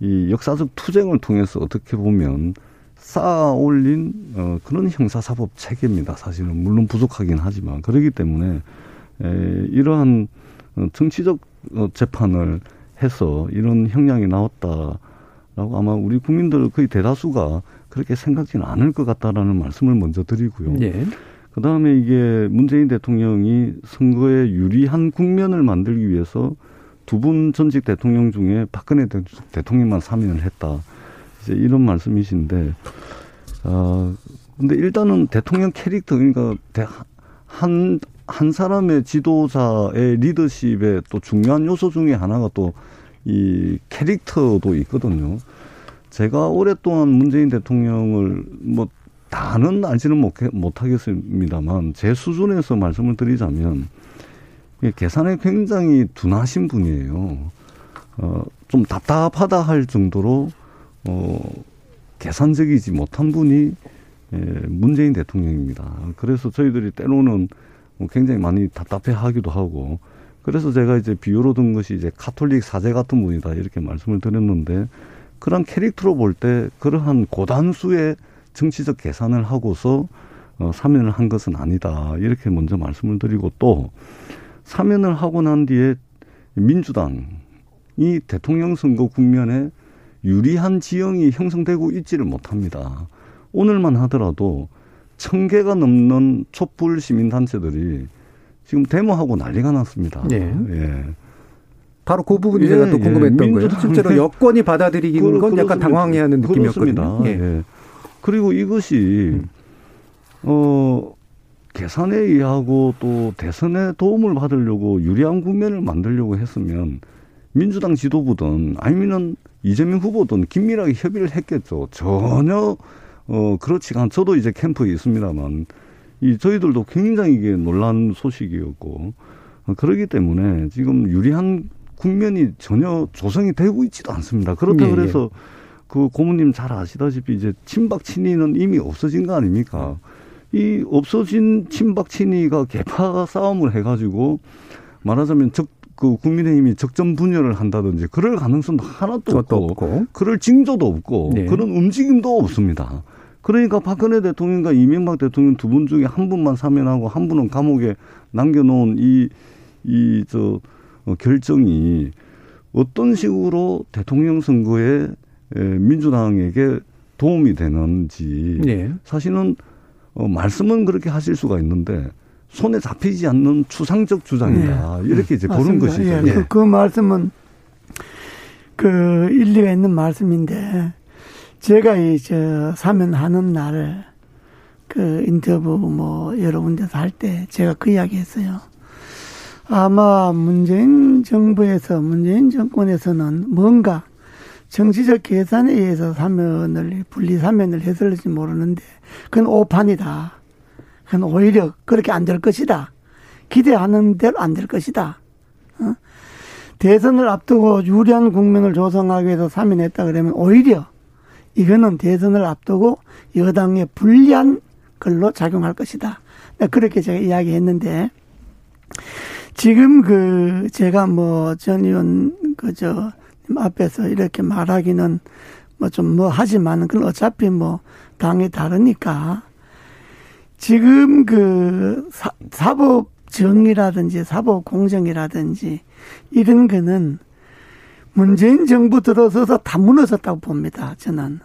이 역사적 투쟁을 통해서 어떻게 보면 쌓아 올린 어, 그런 형사사법 체계입니다. 사실은 물론 부족하긴 하지만 그렇기 때문에 에, 이러한 어, 정치적 어, 재판을 해서 이런 형량이 나왔다라고 아마 우리 국민들 거의 대다수가 그렇게 생각지는 않을 것 같다라는 말씀을 먼저 드리고요. 예. 그 다음에 이게 문재인 대통령이 선거에 유리한 국면을 만들기 위해서 두 분 전직 대통령 중에 박근혜 대- 대통령만 사면을 했다. 이제 이런 말씀이신데, 아, 근데 일단은 대통령 캐릭터, 그러니까 대- 한, 한 사람의 지도자의 리더십의 또 중요한 요소 중에 하나가 또 이 캐릭터도 있거든요. 제가 오랫동안 문재인 대통령을 뭐 다는 알지는 못- 못하겠습니다만 제 수준에서 말씀을 드리자면 예, 계산에 굉장히 둔하신 분이에요. 어, 좀 답답하다 할 정도로 어, 계산적이지 못한 분이 예, 문재인 대통령입니다. 그래서 저희들이 때로는 뭐 굉장히 많이 답답해 하기도 하고 그래서 제가 이제 비유로 든 것이 이제 카톨릭 사제 같은 분이다 이렇게 말씀을 드렸는데 그런 캐릭터로 볼 때 그러한 고단수의 정치적 계산을 하고서 어, 사면을 한 것은 아니다 이렇게 먼저 말씀을 드리고 또 사면을 하고 난 뒤에 민주당이 대통령 선거 국면에 유리한 지형이 형성되고 있지를 못합니다. 오늘만 하더라도 천 개가 넘는 촛불 시민단체들이 지금 데모하고 난리가 났습니다. 예. 예. 바로 그 부분이 예, 제가 또 예. 궁금했던 거예요. 민주당의- 실제로 여권이 받아들이는 그- 건 약간. 당황해하는 느낌이었거든요. 예. 예. 그리고 이것이 어 계산에 의하고 또 대선에 도움을 받으려고 유리한 국면을 만들려고 했으면 민주당 지도부든 아니면은 이재명 후보든 긴밀하게 협의를 했겠죠. 전혀 어 그렇지가 않. 저도 이제 캠프에 있습니다만 이 저희들도 굉장히 이게 놀란 소식이었고 어, 그러기 때문에 지금 유리한 국면이 전혀 조성이 되고 있지도 않습니다. 그렇다 예, 예. 그래서 그 고모님 잘 아시다시피 이제 친박 친이는 이미 없어진 거 아닙니까? 이 없어진 친박 친이가 개파 싸움을 해가지고 말하자면 적, 그 국민의힘이 적정 분열을 한다든지 그럴 가능성도 하나도 없고, 없고. 그럴 징조도 없고 네. 그런 움직임도 없습니다. 그러니까 박근혜 대통령과 이명박 대통령 두 분 중에 한 분만 사면하고 한 분은 감옥에 남겨놓은 이, 이, 저, 어, 결정이 어떤 식으로 대통령 선거에 에, 민주당에게 도움이 되는지 예. 사실은 어, 말씀은 그렇게 하실 수가 있는데 손에 잡히지 않는 추상적 주장이다 이렇게 이제 보는 맞습니다. 것이죠. 예, 그, 그 말씀은 그 일리가 있는 말씀인데 제가 이저 사면하는 날그 인터뷰 뭐 여러 군데서 할 때 제가 그 이야기 했어요. 아마 문재인 정부에서 문재인 정권에서는 뭔가 정치적 계산에 의해서 사면을 분리 사면을 했을지 모르는데 그건 오판이다. 그건 오히려 그렇게 안 될 것이다. 기대하는 대로 안 될 것이다. 어? 대선을 앞두고 유리한 국면을 조성하기 위해서 사면했다 그러면 오히려 이거는 대선을 앞두고 여당에 불리한 걸로 작용할 것이다. 네, 그렇게 제가 이야기했는데 지금 그 제가 뭐 전 의원 그저 앞에서 이렇게 말하기는 뭐 좀뭐 하지만은 그건 어차피 뭐 당이 다르니까 지금 그 사, 사법 정의라든지 사법 공정이라든지 이런 거는 문재인 정부 들어서서 다 무너졌다고 봅니다. 저는.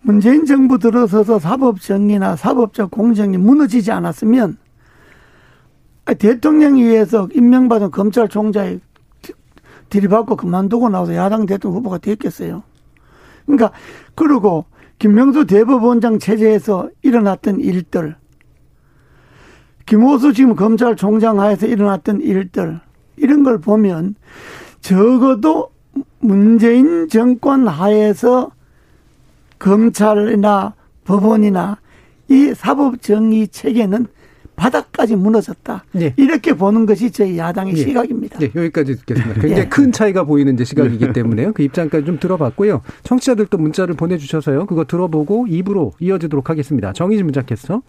문재인 정부 들어서서 사법 정의나 사법적 공정이 무너지지 않았으면 대통령에 의해서 임명받은 검찰총장이 들이받고 그만두고 나와서 야당 대통령 후보가 됐겠어요. 그러니까 그리고 김명수 대법원장 체제에서 일어났던 일들, 김호수 지금 검찰총장 하에서 일어났던 일들 이런 걸 보면 적어도 문재인 정권 하에서 검찰이나 법원이나 이 사법 정의 체계는 바닥까지 무너졌다. 예. 이렇게 보는 것이 저희 야당의 예. 시각입니다. 네, 여기까지 듣겠습니다. 굉장히 예. 큰 차이가 보이는 이제 시각이기 때문에요. 그 입장까지 좀 들어봤고요. 청취자들도 문자를 보내주셔서요. 그거 들어보고 입으로 이어지도록 하겠습니다. 정의진 문자 캐스터.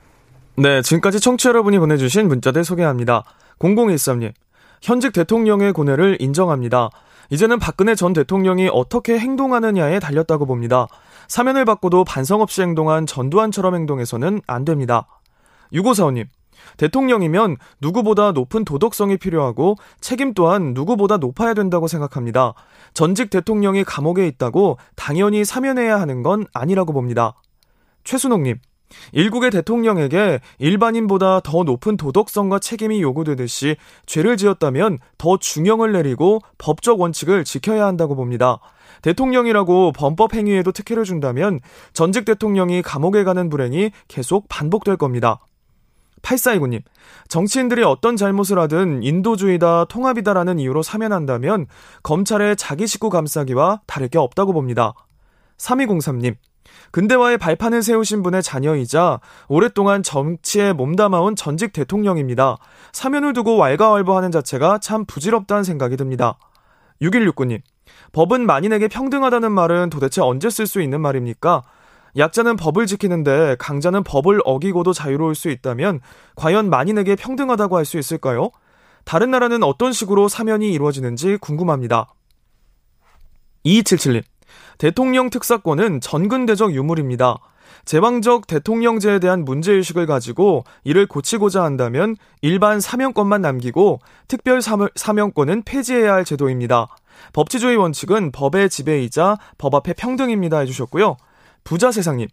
네, 지금까지 청취자 여러분이 보내주신 문자들 소개합니다. 0013님, 현직 대통령의 고뇌를 인정합니다. 이제는 박근혜 전 대통령이 어떻게 행동하느냐에 달렸다고 봅니다. 사면을 받고도 반성 없이 행동한 전두환처럼 행동해서는 안 됩니다. 6545님, 대통령이면 누구보다 높은 도덕성이 필요하고 책임 또한 누구보다 높아야 된다고 생각합니다. 전직 대통령이 감옥에 있다고 당연히 사면해야 하는 건 아니라고 봅니다. 최순옥님, 일국의 대통령에게 일반인보다 더 높은 도덕성과 책임이 요구되듯이 죄를 지었다면 더 중형을 내리고 법적 원칙을 지켜야 한다고 봅니다. 대통령이라고 범법 행위에도 특혜를 준다면 전직 대통령이 감옥에 가는 불행이 계속 반복될 겁니다. 8429님, 정치인들이 어떤 잘못을 하든 인도주의다, 통합이다라는 이유로 사면한다면 검찰의 자기 식구 감싸기와 다를 게 없다고 봅니다. 3203님, 근대화의 발판을 세우신 분의 자녀이자 오랫동안 정치에 몸담아온 전직 대통령입니다. 사면을 두고 왈가왈부하는 자체가 참 부질없다는 생각이 듭니다. 6169님, 법은 만인에게 평등하다는 말은 도대체 언제 쓸 수 있는 말입니까? 약자는 법을 지키는데 강자는 법을 어기고도 자유로울 수 있다면 과연 만인에게 평등하다고 할 수 있을까요? 다른 나라는 어떤 식으로 사면이 이루어지는지 궁금합니다. 2277님. 대통령 특사권은 전근대적 유물입니다. 제왕적 대통령제에 대한 문제의식을 가지고 이를 고치고자 한다면 일반 사명권만 남기고 특별 사명권은 폐지해야 할 제도입니다. 법치주의 원칙은 법의 지배이자 법 앞에 평등입니다 해주셨고요. 부자 세상님.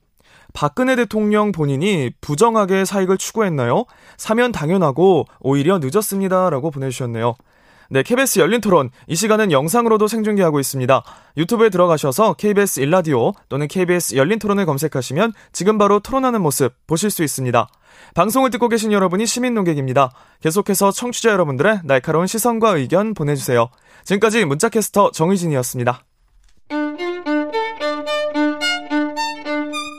박근혜 대통령 본인이 부정하게 사익을 추구했나요? 사면 당연하고 오히려 늦었습니다라고 보내주셨네요. 네, KBS 열린 토론. 이 시간은 영상으로도 생중계하고 있습니다. 유튜브에 들어가셔서 KBS 일라디오 또는 KBS 열린 토론을 검색하시면 지금 바로 토론하는 모습 보실 수 있습니다. 방송을 듣고 계신 여러분이 시민 농객입니다. 계속해서 청취자 여러분들의 날카로운 시선과 의견 보내주세요. 지금까지 문자캐스터 정의진이었습니다.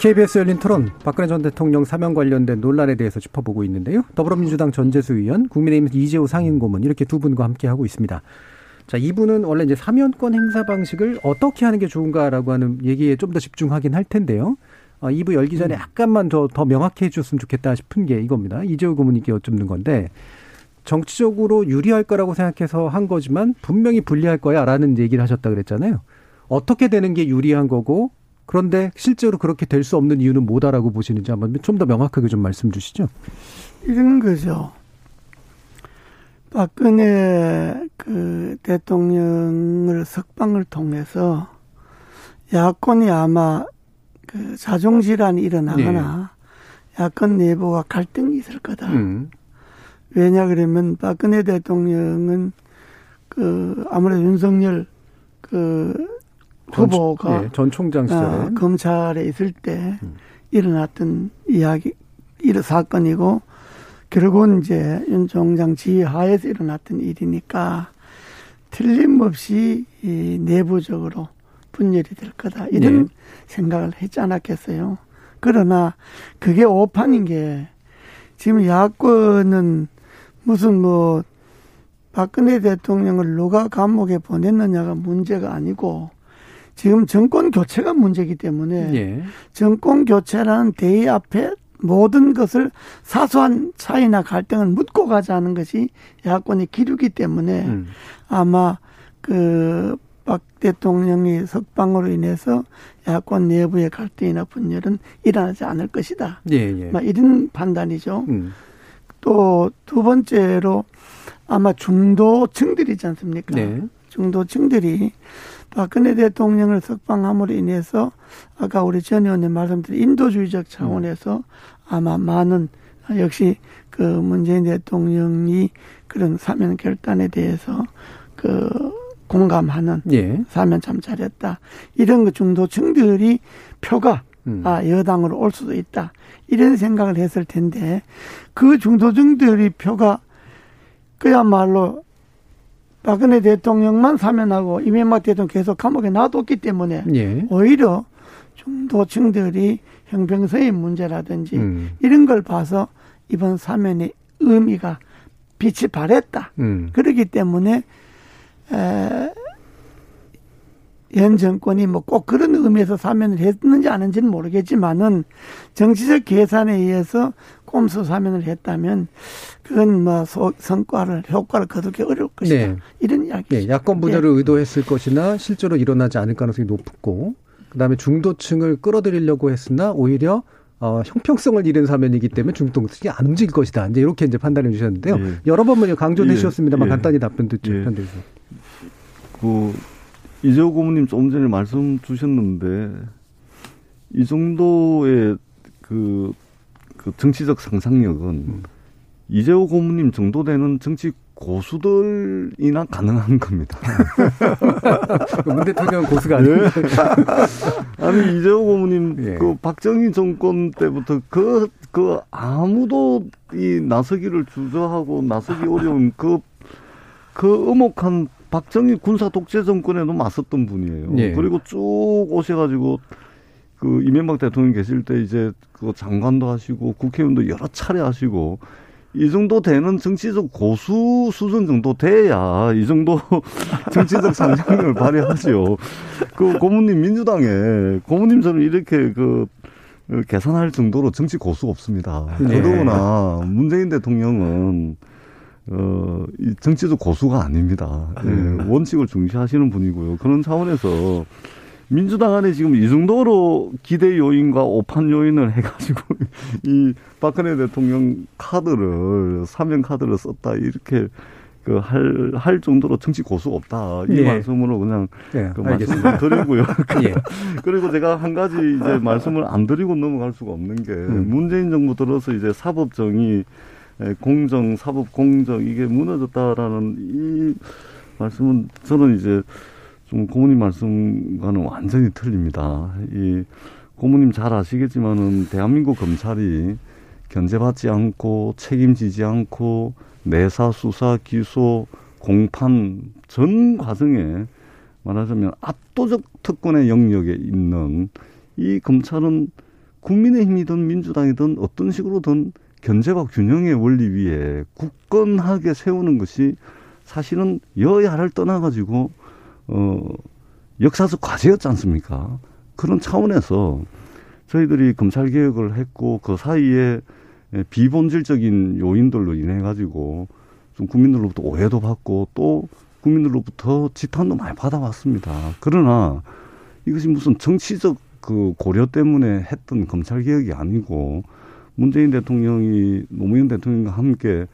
KBS 열린 토론, 박근혜 전 대통령 사면 관련된 논란에 대해서 짚어보고 있는데요. 더불어민주당 전재수 의원, 국민의힘 이재호 상임고문 이렇게 두 분과 함께 하고 있습니다. 자, 이분은 원래 이제 사면권 행사 방식을 어떻게 하는 게 좋은가라고 하는 얘기에 좀 더 집중하긴 할 텐데요. 어, 2부 열기 전에 음. 약간만 더, 더 명확히 해줬으면 좋겠다 싶은 게 이겁니다. 이재호 고문님께 여쭙는 건데, 정치적으로 유리할 거라고 생각해서 한 거지만 분명히 불리할 거야 라는 얘기를 하셨다 그랬잖아요. 어떻게 되는 게 유리한 거고 그런데 실제로 그렇게 될 수 없는 이유는 뭐다라고 보시는지 한번 좀 더 명확하게 좀 말씀 주시죠. 이런 거죠. 박근혜 그 대통령을 석방을 통해서 야권이 아마 그 자존 질환이 일어나거나 네. 야권 내부가 갈등이 있을 거다. 음. 왜냐 그러면 박근혜 대통령은 그 아무래도 윤석열 그 후보가 네, 전 총장 시절에 어, 검찰에 있을 때 음. 일어났던 이야기 이런 사건이고 결국은 이제 윤 총장 지휘하에서 일어났던 일이니까 틀림없이 이 내부적으로 분열이 될 거다 이런 네. 생각을 했지 않았겠어요. 그러나 그게 오판인 게 지금 야권은 무슨 뭐 박근혜 대통령을 누가 감옥에 보냈느냐가 문제가 아니고 지금 정권 교체가 문제이기 때문에 예. 정권 교체라는 대의 앞에 모든 것을 사소한 차이나 갈등을 묻고 가자는 것이 야권의 기류기 때문에 음. 아마 그 박 대통령이 석방으로 인해서 야권 내부의 갈등이나 분열은 일어나지 않을 것이다. 예, 예. 이런 판단이죠. 음. 또두 번째로 아마 중도층들이지 않습니까? 네. 중도층들이 박근혜 대통령을 석방함으로 인해서 아까 우리 전 의원님 말씀드린 인도주의적 차원에서 아마 많은 역시 그 문재인 대통령이 그런 사면 결단에 대해서 그 공감하는 예. 사면 참 잘했다 이런 그 중도층들이 표가 음. 아 여당으로 올 수도 있다 이런 생각을 했을 텐데 그 중도층들이 표가 그야말로 박근혜 대통령만 사면하고 이명박 대통령 계속 감옥에 놔뒀기 때문에 예. 오히려 중도층들이 형평성의 문제라든지 음. 이런 걸 봐서 이번 사면의 의미가 빛이 발했다. 음. 그렇기 때문에 에, 현 정권이 뭐 꼭 그런 의미에서 사면을 했는지 아닌지는 모르겠지만은 정치적 계산에 의해서 꼼수 사면을 했다면 그건 뭐 성과를 효과를 거두기 어려울 것이다. 네. 이런 이야기. 네, 야권 분열을 네. 의도했을 것이나 실제로 일어나지 않을 가능성이 높고 그다음에 중도층을 끌어들이려고 했으나 오히려 어, 형평성을 잃은 사면이기 때문에 중도층이 안 움직일 것이다. 이제 이렇게 이제 판단해 주셨는데요. 예. 여러 번만 강조해 예. 주셨습니다만 예. 간단히 답변 듣죠. 예. 그 이재호 고모님 조금 전에 말씀 주셨는데 이 정도의 그, 그 정치적 상상력은 음. 이재호 고모님 정도 되는 정치 고수들이나 가능한 겁니다. 문 대통령 고수가 아니에요. 네. 아니 이재호 고모님 예. 그 박정희 정권 때부터 그그 그 아무도 이 나서기를 주저하고 나서기 어려운 그그 그 음혹한 박정희 군사 독재 정권에도 맞섰던 분이에요. 예. 그리고 쭉 오셔가지고 그 이명박 대통령 계실 때 이제 그 장관도 하시고 국회의원도 여러 차례 하시고 이 정도 되는 정치적 고수 수준 정도 돼야 이 정도 정치적 상징력을 발휘하죠. 그 고모님 민주당에 고모님처럼 이렇게 그 계산할 정도로 정치 고수 없습니다. 네. 더더구나 문재인 대통령은 어, 이 정치적 고수가 아닙니다. 네, 원칙을 중시하시는 분이고요. 그런 차원에서 민주당 안에 지금 이 정도로 기대 요인과 오판 요인을 해가지고 이 박근혜 대통령 카드를 사면 카드를 썼다 이렇게 그할할 정도로 정치 고수 없다 이 예. 말씀으로 그냥 예, 그 말씀을 드리고요. 예. 그리고 제가 한 가지 이제 말씀을 안 드리고 넘어갈 수가 없는 게 음. 문재인 정부 들어서 이제 사법 정의 공정 사법 공정 이게 무너졌다라는 이 말씀은 저는 이제 좀 고모님 말씀과는 완전히 틀립니다. 이 고모님 잘 아시겠지만은 대한민국 검찰이 견제받지 않고 책임지지 않고 내사 수사 기소 공판 전 과정에 말하자면 압도적 특권의 영역에 있는 이 검찰은 국민의힘이든 민주당이든 어떤 식으로든 견제와 균형의 원리 위에 굳건하게 세우는 것이 사실은 여야를 떠나가지고 어, 역사적 과제였지 않습니까? 그런 차원에서 저희들이 검찰 개혁을 했고 그 사이에 비본질적인 요인들로 인해 가지고 좀 국민들로부터 오해도 받고 또 국민들로부터 지탄도 많이 받아왔습니다. 그러나 이것이 무슨 정치적 그 고려 때문에 했던 검찰 개혁이 아니고 문재인 대통령이 노무현 대통령과 함께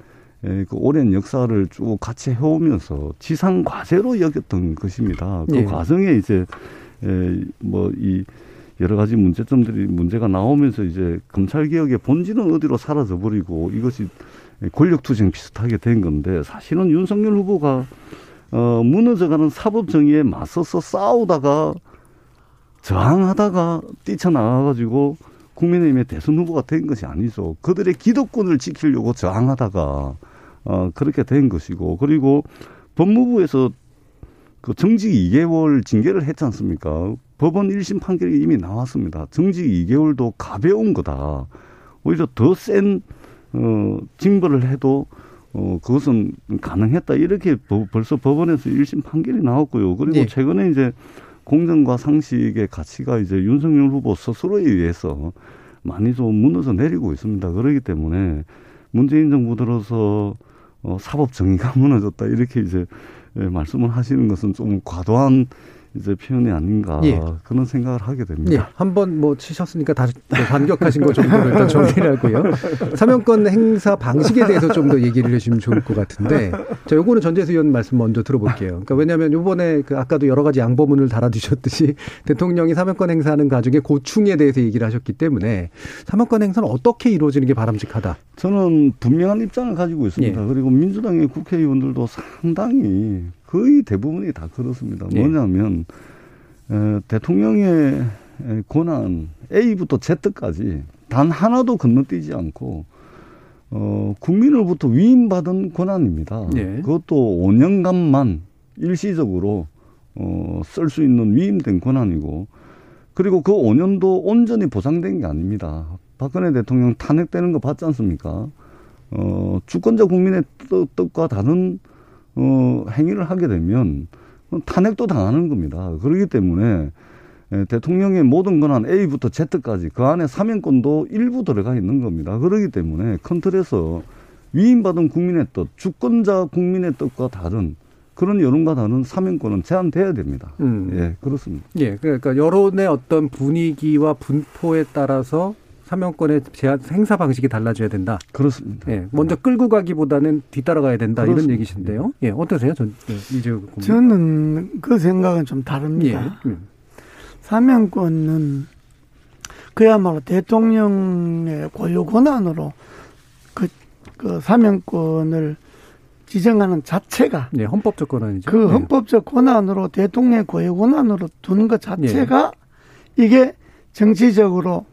예, 그 오랜 역사를 쭉 같이 해오면서 지상 과제로 여겼던 것입니다. 그 예. 과정에 이제 예, 뭐이 여러 가지 문제점들이 문제가 나오면서 이제 검찰 개혁의 본질은 어디로 사라져 버리고 이것이 권력 투쟁 비슷하게 된 건데 사실은 윤석열 후보가 어 무너져가는 사법 정의에 맞서서 싸우다가 저항하다가 뛰쳐나와가지고 국민의힘의 대선 후보가 된 것이 아니죠. 그들의 기득권을 지키려고 저항하다가 어 그렇게 된 것이고 그리고 법무부에서 그 정직 2개월 징계를 했지 않습니까? 법원 1심 판결이 이미 나왔습니다. 정직 2개월도 가벼운 거다. 오히려 더센 어, 징벌을 해도 어, 그것은 가능했다. 이렇게 벌써 법원에서 1심 판결이 나왔고요. 그리고 네. 최근에 이제 공정과 상식의 가치가 이제 윤석열 후보 스스로에 의해서 많이 좀 무너져 내리고 있습니다. 그러기 때문에 문재인 정부 들어서 어, 사법 정의가 무너졌다 이렇게 이제 예, 말씀을 하시는 것은 좀 과도한 이제 표현이 아닌가 예. 그런 생각을 하게 됩니다. 예. 한번 뭐 치셨으니까 다시 반격하신 거 정도로 일단 정리를 하고요. 사면권 행사 방식에 대해서 좀 더 얘기를 해주시면 좋을 것 같은데 자 요거는 전재수 의원 말씀 먼저 들어볼게요. 그러니까 왜냐하면 요번에 그 아까도 여러 가지 양보문을 달아주셨듯이 대통령이 사면권 행사하는 가중의 고충에 대해서 얘기를 하셨기 때문에 사면권 행사는 어떻게 이루어지는 게 바람직하다? 저는 분명한 입장을 가지고 있습니다. 예. 그리고 민주당의 국회의원들도 상당히 거의 대부분이 다 그렇습니다. 예. 뭐냐면 에, 대통령의 권한 A부터 Z까지 단 하나도 건너뛰지 않고 어, 국민으로부터 위임받은 권한입니다. 예. 그것도 5년간만 일시적으로 어, 쓸 수 있는 위임된 권한이고 그리고 그 5년도 온전히 보상된 게 아닙니다. 박근혜 대통령 탄핵되는 거 봤지 않습니까? 어, 주권자 국민의 뜻과 다른 어, 행위를 하게 되면 탄핵도 당하는 겁니다. 그렇기 때문에 대통령의 모든 권한 A부터 Z까지 그 안에 사면권도 일부 들어가 있는 겁니다. 그렇기 때문에 큰 틀에서 위임받은 국민의 뜻, 주권자 국민의 뜻과 다른 그런 여론과 다른 사면권은 제한돼야 됩니다. 음. 예, 그렇습니다. 예, 그러니까 여론의 어떤 분위기와 분포에 따라서 사명권의 제한 행사 방식이 달라져야 된다. 그렇습니다. 예, 먼저 끌고 가기보다는 뒤따라가야 된다 그렇습니다. 이런 얘기신데요. 예, 어떠세요, 전 네, 이제 저는 그 생각은 좀 다릅니다. 예. 음. 사명권은 그야말로 대통령의 고유 권한으로 그, 그 사명권을 지정하는 자체가 네, 헌법적 권한이죠. 그 네. 헌법적 권한으로 대통령의 고유 권한으로 두는 것 자체가 이게 정치적으로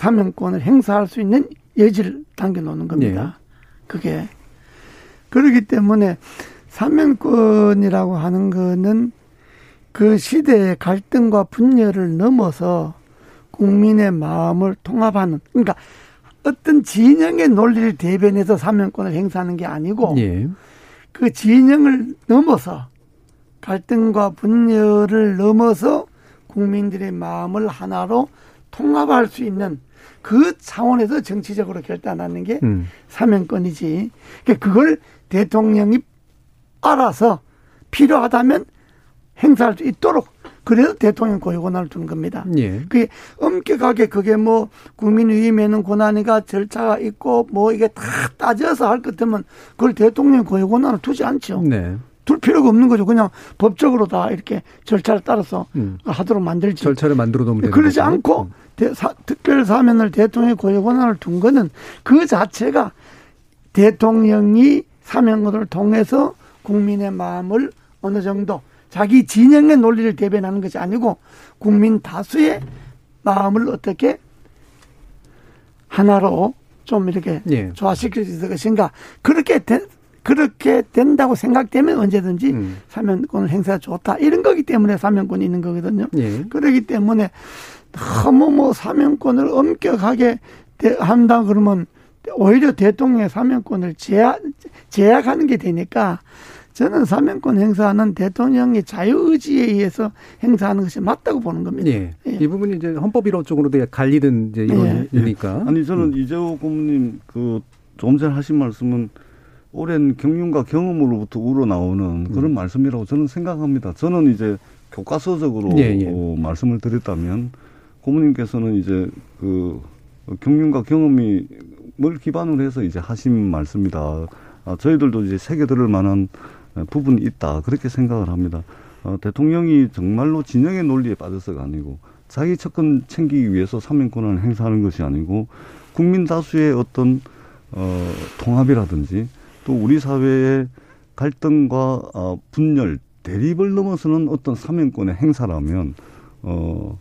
사명권을 행사할 수 있는 여지를 당겨놓는 겁니다. 그게 그렇기 때문에 사면권이라고 하는 거는 그 시대의 갈등과 분열을 넘어서 국민의 마음을 통합하는 그러니까 어떤 진영의 논리를 대변해서 사면권을 행사하는 게 아니고 예. 그 진영을 넘어서 갈등과 분열을 넘어서 국민들의 마음을 하나로 통합할 수 있는 그 차원에서 정치적으로 결단하는 게 음. 사면권이지. 그러니까 그걸 대통령이 알아서 필요하다면 행사할 수 있도록 그래서 대통령 고유 권한을 두는 겁니다. 예. 그게 엄격하게 그게 뭐 국민의힘에는 권한이가 절차가 있고 뭐 이게 다 따져서 할 것 같으면 그걸 대통령 고유 권한을 두지 않죠. 네. 둘 필요가 없는 거죠. 그냥 법적으로 다 이렇게 절차를 따라서 음. 하도록 만들지. 절차를 만들어 놓으면 되는 그러지. 않고 음. 대- 사- 특별 사면을 대통령의 고유 권한을 둔 거는 그 자체가 대통령이 사면권을 통해서 국민의 마음을 어느 정도 자기 진영의 논리를 대변하는 것이 아니고 국민 다수의 마음을 어떻게 하나로 좀 이렇게 예. 조화시킬 수 있을 것인가 그렇게 된 그렇게 된다고 생각되면 언제든지 음. 사면권을 행사 좋다 이런 거기 때문에 사면권이 있는 거거든요. 예. 그러기 때문에 너무 뭐 사면권을 엄격하게 대- 한다 그러면 오히려 대통령의 사면권을 제약, 제약하는 게 되니까 저는 사면권 행사는 대통령의 자유의지에 의해서 행사하는 것이 맞다고 보는 겁니다. 예. 예. 이 부분이 이제 헌법 이론적으로도 갈리는 이제 이론이니까. 아니 저는 이재호 고문님 그 조금 전에 하신 말씀은 오랜 경륜과 경험으로부터 우러나오는 그런 음. 말씀이라고 저는 생각합니다. 저는 이제 교과서적으로 예, 예. 어, 말씀을 드렸다면 고모님께서는 이제 그 경륜과 경험이 뭘 기반으로 해서 이제 하신 말씀이다. 아, 저희들도 이제 새겨 들을 만한 부분이 있다. 그렇게 생각을 합니다. 어, 대통령이 정말로 진영의 논리에 빠져서가 아니고 자기 척근 챙기기 위해서 사면권을 행사하는 것이 아니고 국민 다수의 어떤 어, 통합이라든지 또 우리 사회의 갈등과 어, 분열, 대립을 넘어서는 어떤 사면권의 행사라면 어,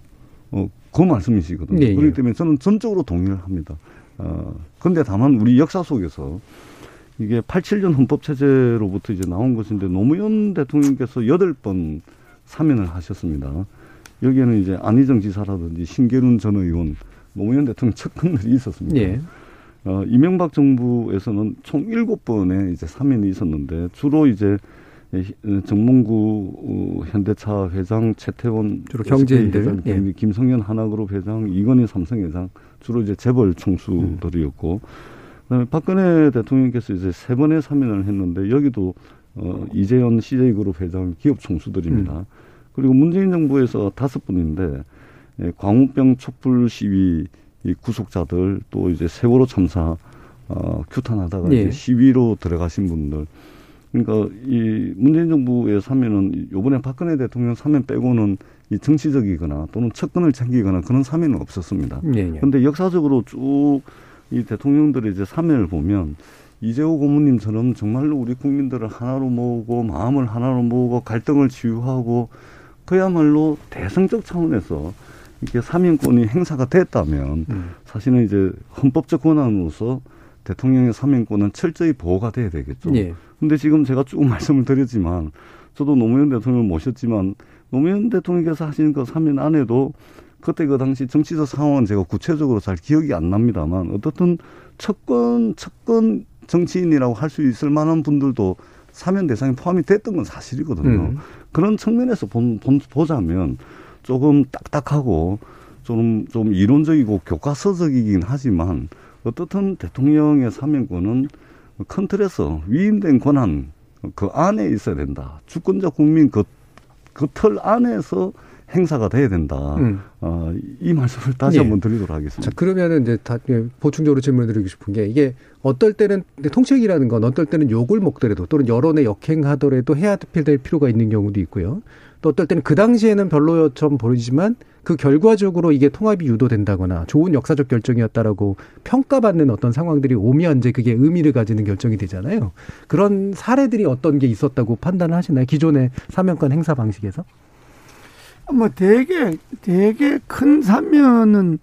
어, 그 말씀이시거든요. 예, 예. 그렇기 때문에 저는 전적으로 동의를 합니다. 어, 근데 다만 우리 역사 속에서 이게 87년 헌법 체제로부터 이제 나온 것인데 노무현 대통령께서 여덟 번 사면을 하셨습니다. 여기에는 이제 안희정 지사라든지 신계륜 전 의원, 노무현 대통령 측근들이 있었습니다. 예. 어, 이명박 정부에서는 총 일곱 번의 이제 사면이 있었는데 주로 이제 정몽구 어, 현대차 회장, 최태원 주로 경제인들, 회장, 예. 김성현 하나그룹 회장, 이건희 삼성 회장 주로 이제 재벌 총수들이었고 그다음에 박근혜 대통령께서 이제 세 번의 사면을 했는데 여기도 어, 이재현 CJ그룹 회장 기업 총수들입니다. 그리고 문재인 정부에서 다섯 분인데 예, 광우병 촛불 시위 이 구속자들 또 이제 세월호 참사 어, 규탄하다가 예. 이제 시위로 들어가신 분들 그러니까 이 문재인 정부의 사면은 요번에 박근혜 대통령 사면 빼고는 이 정치적이거나 또는 측근을 챙기거나 그런 사면은 없었습니다. 예, 예. 근데 역사적으로 쭉 이 대통령들의 이제 사면을 보면 이재호 고모님처럼 정말로 우리 국민들을 하나로 모으고 마음을 하나로 모으고 갈등을 치유하고 그야말로 대승적 차원에서 이렇게 사면권이 행사가 됐다면 음. 사실은 이제 헌법적 권한으로서 대통령의 사면권은 철저히 보호가 돼야 되겠죠. 예. 근데 지금 제가 쭉 말씀을 드렸지만 저도 노무현 대통령을 모셨지만 노무현 대통령께서 하신 그 사면 안에도 그때 그 당시 정치적 상황은 제가 구체적으로 잘 기억이 안 납니다만 어떻든 척권 척권 정치인이라고 할 수 있을 만한 분들도 사면 대상에 포함이 됐던 건 사실이거든요. 음. 그런 측면에서 본, 본, 보자면 조금 딱딱하고 좀, 좀 이론적이고 교과서적이긴 하지만 어떻든 대통령의 사면권은 큰 틀에서 위임된 권한 그 안에 있어야 된다. 주권자 국민 그, 그 틀 안에서 행사가 돼야 된다. 음. 어, 이 말씀을 다시 예. 한번 드리도록 하겠습니다. 자, 그러면은 이제 다 예, 보충적으로 질문을 드리고 싶은 게 이게 어떨 때는 통책이라는 건 어떨 때는 욕을 먹더라도 또는 여론에 역행하더라도 해야 될 필요가 있는 경우도 있고요. 또 어떨 때는 그 당시에는 별로처럼 보이지만 그 결과적으로 이게 통합이 유도된다거나 좋은 역사적 결정이었다라고 평가받는 어떤 상황들이 오면 이제 그게 의미를 가지는 결정이 되잖아요. 그런 사례들이 어떤 게 있었다고 판단을 하시나요? 기존의 사면권 행사 방식에서? 뭐 되게 되게 큰 사면은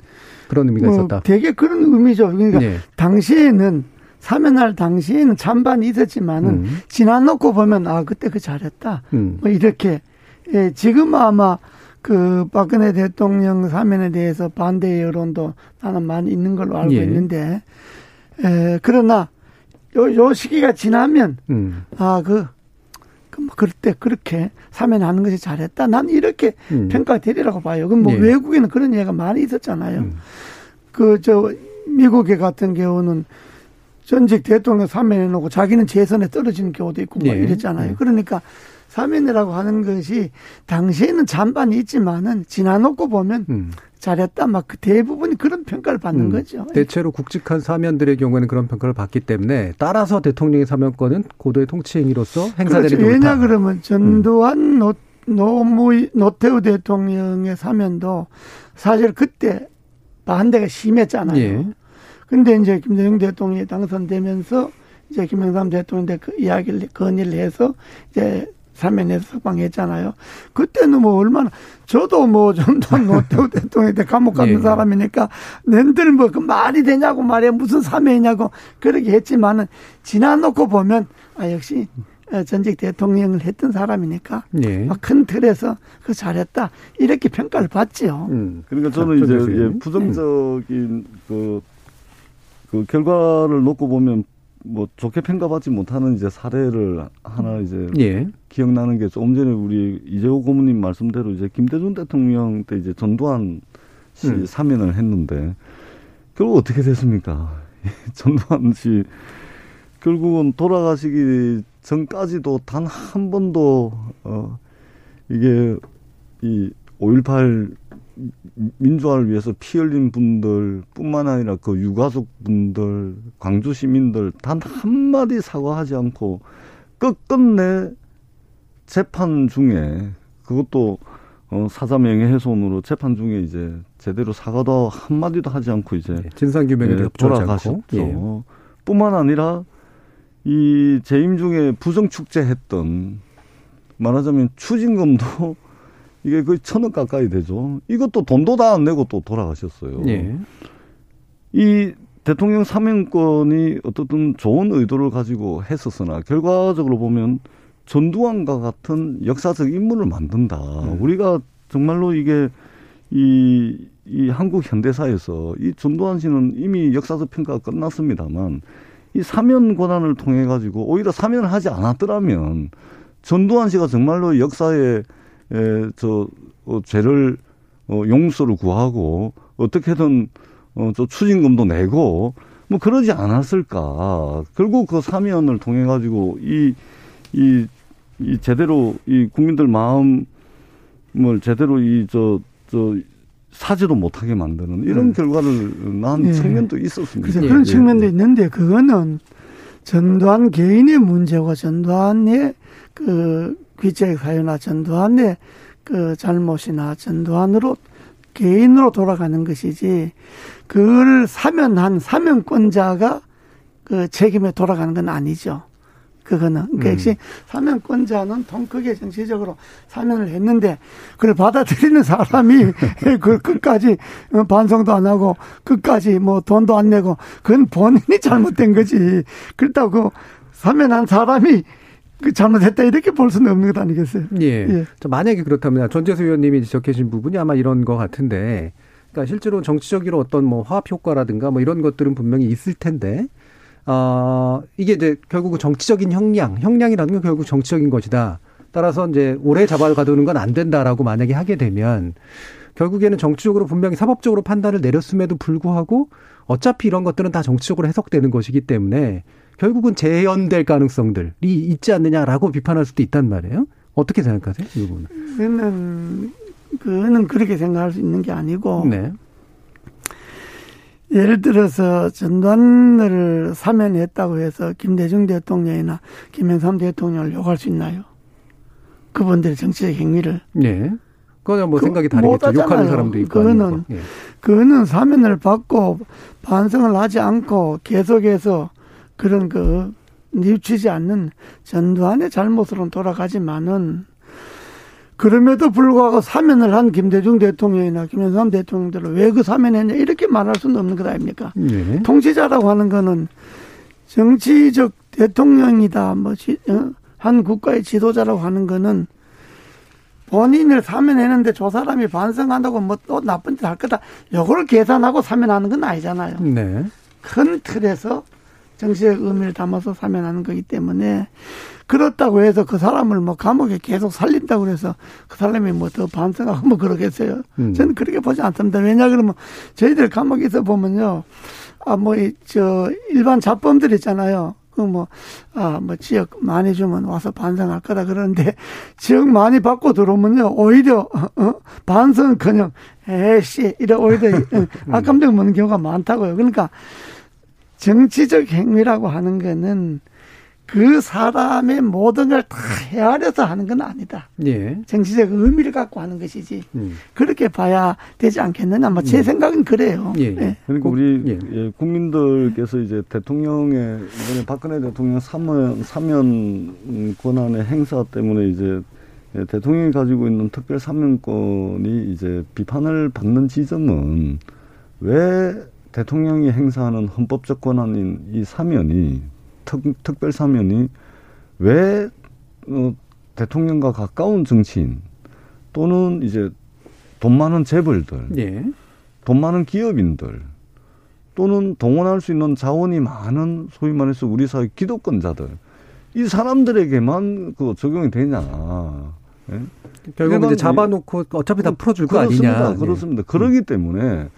그런 의미가 뭐 있었다. 되게 그런 의미죠. 그러니까 네. 당시에는 사면할 당시에는 찬반이 있었지만은 음. 지나놓고 보면 아 그때 그 잘했다. 음. 뭐 이렇게 예, 지금 아마 그 박근혜 대통령 사면에 대해서 반대 여론도 나는 많이 있는 걸로 알고 예. 있는데 에, 그러나 요, 요 시기가 지나면 음. 아, 그, 그, 뭐, 그럴 때 그렇게 사면하는 것이 잘했다. 난 이렇게 음. 평가되리라고 봐요. 그럼 뭐 예. 외국에는 그런 얘기가 많이 있었잖아요. 음. 그, 저, 미국에 같은 경우는 전직 대통령 사면해놓고 자기는 재선에 떨어지는 경우도 있고 뭐 예. 이랬잖아요. 예. 그러니까 사면이라고 하는 것이 당시에는 잔반이 있지만은 지나놓고 보면 음. 잘했다. 막 그 대부분이 그런 평가를 받는 음. 거죠. 대체로 굵직한 사면들의 경우에는 그런 평가를 받기 때문에 따라서 대통령의 사면권은 고도의 통치 행위로서 행사되는 그렇죠. 왜냐. 그러면 전두환 노, 노무, 노태우 대통령의 사면도 사실 그때 반대가 심했잖아요. 예. 근데 이제 김대중 대통령이 당선되면서 이제 김영삼 대통령한테 그 이야기를 건의를 해서 이제 사면에서 석방했잖아요. 그때는 뭐 얼마나 저도 뭐 전두환 노태우 대통령한테 감옥 가는 예. 사람이니까 낸들 뭐 그 말이 되냐고 말이야 무슨 사면이냐고 그렇게 했지만은 지나놓고 보면 아 역시 어, 전직 대통령을 했던 사람이니까 예. 막큰 틀에서 그 잘했다 이렇게 평가를 받지요. 음. 그러니까 저는 이제 예. 부정적인 그, 그 결과를 놓고 보면 뭐 좋게 평가받지 못하는 이제 사례를 하나 이제 예. 기억나는 게 조금 전에 우리 이재호 고모님 말씀대로 이제 김대중 대통령 때 이제 전두환 씨 음. 사면을 했는데 결국 어떻게 됐습니까? 전두환 씨 결국은 돌아가시기 전까지도 단 한 번도 어 이게 이5.18 민주화를 위해서 피 흘린 분들뿐만 아니라 그 유가족 분들, 광주 시민들 단 한마디 사과하지 않고 끝끝내 재판 중에 그것도 어, 사자명예 훼손으로 재판 중에 이제 제대로 사과도 한마디도 하지 않고 이제 예. 진상 규명에 예, 대해 돌아가셨죠. 예. 뿐만 아니라 이 재임 중에 부정 축제했던 말하자면 추징금도 이게 거의 천억 가까이 되죠. 이것도 돈도 다 안 내고 또 돌아가셨어요. 예. 이 대통령 사면권이 어떻든 좋은 의도를 가지고 했었으나 결과적으로 보면 전두환과 같은 역사적 인물을 만든다. 음. 우리가 정말로 이게 이, 이 한국 현대사에서 이 전두환 씨는 이미 역사적 평가가 끝났습니다만 이 사면 권한을 통해 가지고 오히려 사면을 하지 않았더라면 전두환 씨가 정말로 역사에 에, 저 어, 죄를 어, 용서를 구하고 어떻게든 어, 저 추징금도 내고 뭐 그러지 않았을까. 결국 그 사면을 통해 가지고 이, 이, 이 제대로 이 국민들 마음을 제대로 이 저, 저 사지도 못하게 만드는 이런 음. 결과를 낳은 예. 측면도 있었습니다. 그래서 예, 그런 예, 측면도 예. 있는데 그거는 전두환 개인의 문제와 전두환의 그 귀책 사유나 전두환의 그 잘못이나 전두환으로 개인으로 돌아가는 것이지 그걸 사면한 사면권자가 그 책임에 돌아가는 건 아니죠. 그거는 그러니까 음. 역시 사면권자는 통 크게 정치적으로 사면을 했는데 그걸 받아들이는 사람이 그 끝까지 어, 반성도 안 하고 끝까지 뭐 돈도 안 내고 그건 본인이 잘못된 거지. 그렇다고 사면한 사람이 그 잘못했다 이렇게 볼 수는 없는 것 아니겠어요? 예. 예. 자, 만약에 그렇다면 전재수 의원님이 지적해주신 부분이 아마 이런 것 같은데, 그러니까 실제로 정치적으로 어떤 뭐 화합 효과라든가 뭐 이런 것들은 분명히 있을 텐데, 어, 이게 이제 결국은 정치적인 형량, 형량이라는 건 결국 정치적인 것이다. 따라서 이제 오래 잡아가두는 건 안 된다라고 만약에 하게 되면 결국에는 정치적으로 분명히 사법적으로 판단을 내렸음에도 불구하고 어차피 이런 것들은 다 정치적으로 해석되는 것이기 때문에 결국은 재연될 가능성들이 있지 않느냐라고 비판할 수도 있단 말이에요. 어떻게 생각하세요? 이 부분은? 그는 그는 그렇게 생각할 수 있는 게 아니고 네. 예를 들어서 전두환을 사면했다고 해서 김대중 대통령이나 김영삼 대통령을 욕할 수 있나요? 그분들의 정치적 행위를 네. 그거는 뭐 그, 생각이 다르겠죠. 욕하는 사람도 있고. 그거는 예. 그거는 사면을 받고 반성을 하지 않고 계속해서 그런 그 뉘우치지 않는 전두환의 잘못으로는 돌아가지만은 그럼에도 불구하고 사면을 한 김대중 대통령이나 김영삼 대통령들은 왜그 사면했냐 이렇게 말할 수는 없는 것 아닙니까? 네. 통치자라고 하는 거는 정치적 대통령이다, 뭐, 어? 한 국가의 지도자라고 하는 거는 본인을 사면했는데 저 사람이 반성한다고 뭐 또 나쁜 짓 할 거다. 요걸 계산하고 사면하는 건 아니잖아요. 네. 큰 틀에서 정치적 의미를 담아서 사면하는 거기 때문에 그렇다고 해서 그 사람을 뭐 감옥에 계속 살린다고 그래서 그 사람이 뭐 더 반성하고 뭐 그러겠어요. 음. 저는 그렇게 보지 않습니다. 왜냐 그러면 저희들 감옥에 서 보면요. 아, 뭐, 저, 일반 잡범들 있잖아요. 그 뭐, 아, 뭐, 지역 많이 주면 와서 반성할 거다 그러는데, 지역 많이 받고 들어오면요, 오히려, 어, 반성 그냥, 에씨, 이래 오히려 악감정 먹는 경우가 많다고요. 그러니까, 정치적 행위라고 하는 거는 그 사람의 모든 걸 다 헤아려서 하는 건 아니다. 예. 정치적 의미를 갖고 하는 것이지. 음. 그렇게 봐야 되지 않겠느냐. 뭐제 음. 생각은 그래요. 예. 예. 그러니까 우리 예. 예. 국민들께서 이제 대통령의 이번에 박근혜 대통령 사면 사면 권한의 행사 때문에 이제 대통령이 가지고 있는 특별 사면권이 이제 비판을 받는 지점은 왜 대통령이 행사하는 헌법적 권한인 이 사면이 특, 특별 사면이 왜 어, 대통령과 가까운 정치인 또는 이제 돈 많은 재벌들, 예. 돈 많은 기업인들 또는 동원할 수 있는 자원이 많은 소위 말해서 우리 사회 기득권자들 이 사람들에게만 그 적용이 되냐. 예? 결국 이제 잡아놓고 어차피 다 풀어줄 거 아니냐. 그렇습니다. 예. 그러기 때문에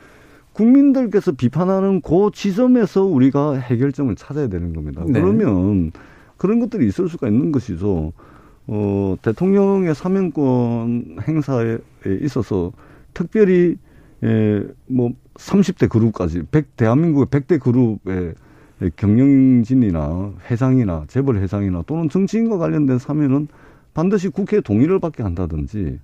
국민들께서 비판하는 그 지점에서 우리가 해결점을 찾아야 되는 겁니다. 네. 그러면 그런 것들이 있을 수가 있는 것이죠. 어, 대통령의 사면권 행사에 있어서 특별히 예, 뭐 30대 그룹까지 100 대한민국의 100대 그룹의 경영진이나 회장이나 재벌 회장이나 또는 정치인과 관련된 사면은 반드시 국회 동의를 받게 한다든지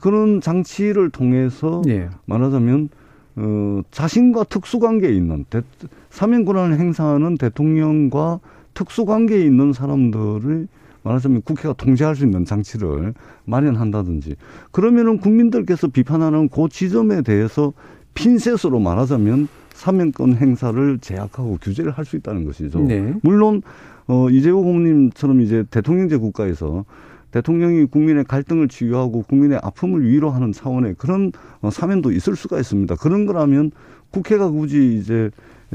그런 장치를 통해서 예. 말하자면 어, 자신과 특수관계에 있는 대, 사면 권한을 행사하는 대통령과 특수관계에 있는 사람들을 말하자면 국회가 통제할 수 있는 장치를 마련한다든지 그러면은 국민들께서 비판하는 그 지점에 대해서 핀셋으로 말하자면 사면권 행사를 제약하고 규제를 할 수 있다는 것이죠. 네. 물론 어 이재호 고모님처럼 이제 대통령제 국가에서 대통령이 국민의 갈등을 치유하고 국민의 아픔을 위로하는 차원의 그런 어, 사면도 있을 수가 있습니다. 그런 거라면 국회가 굳이 이제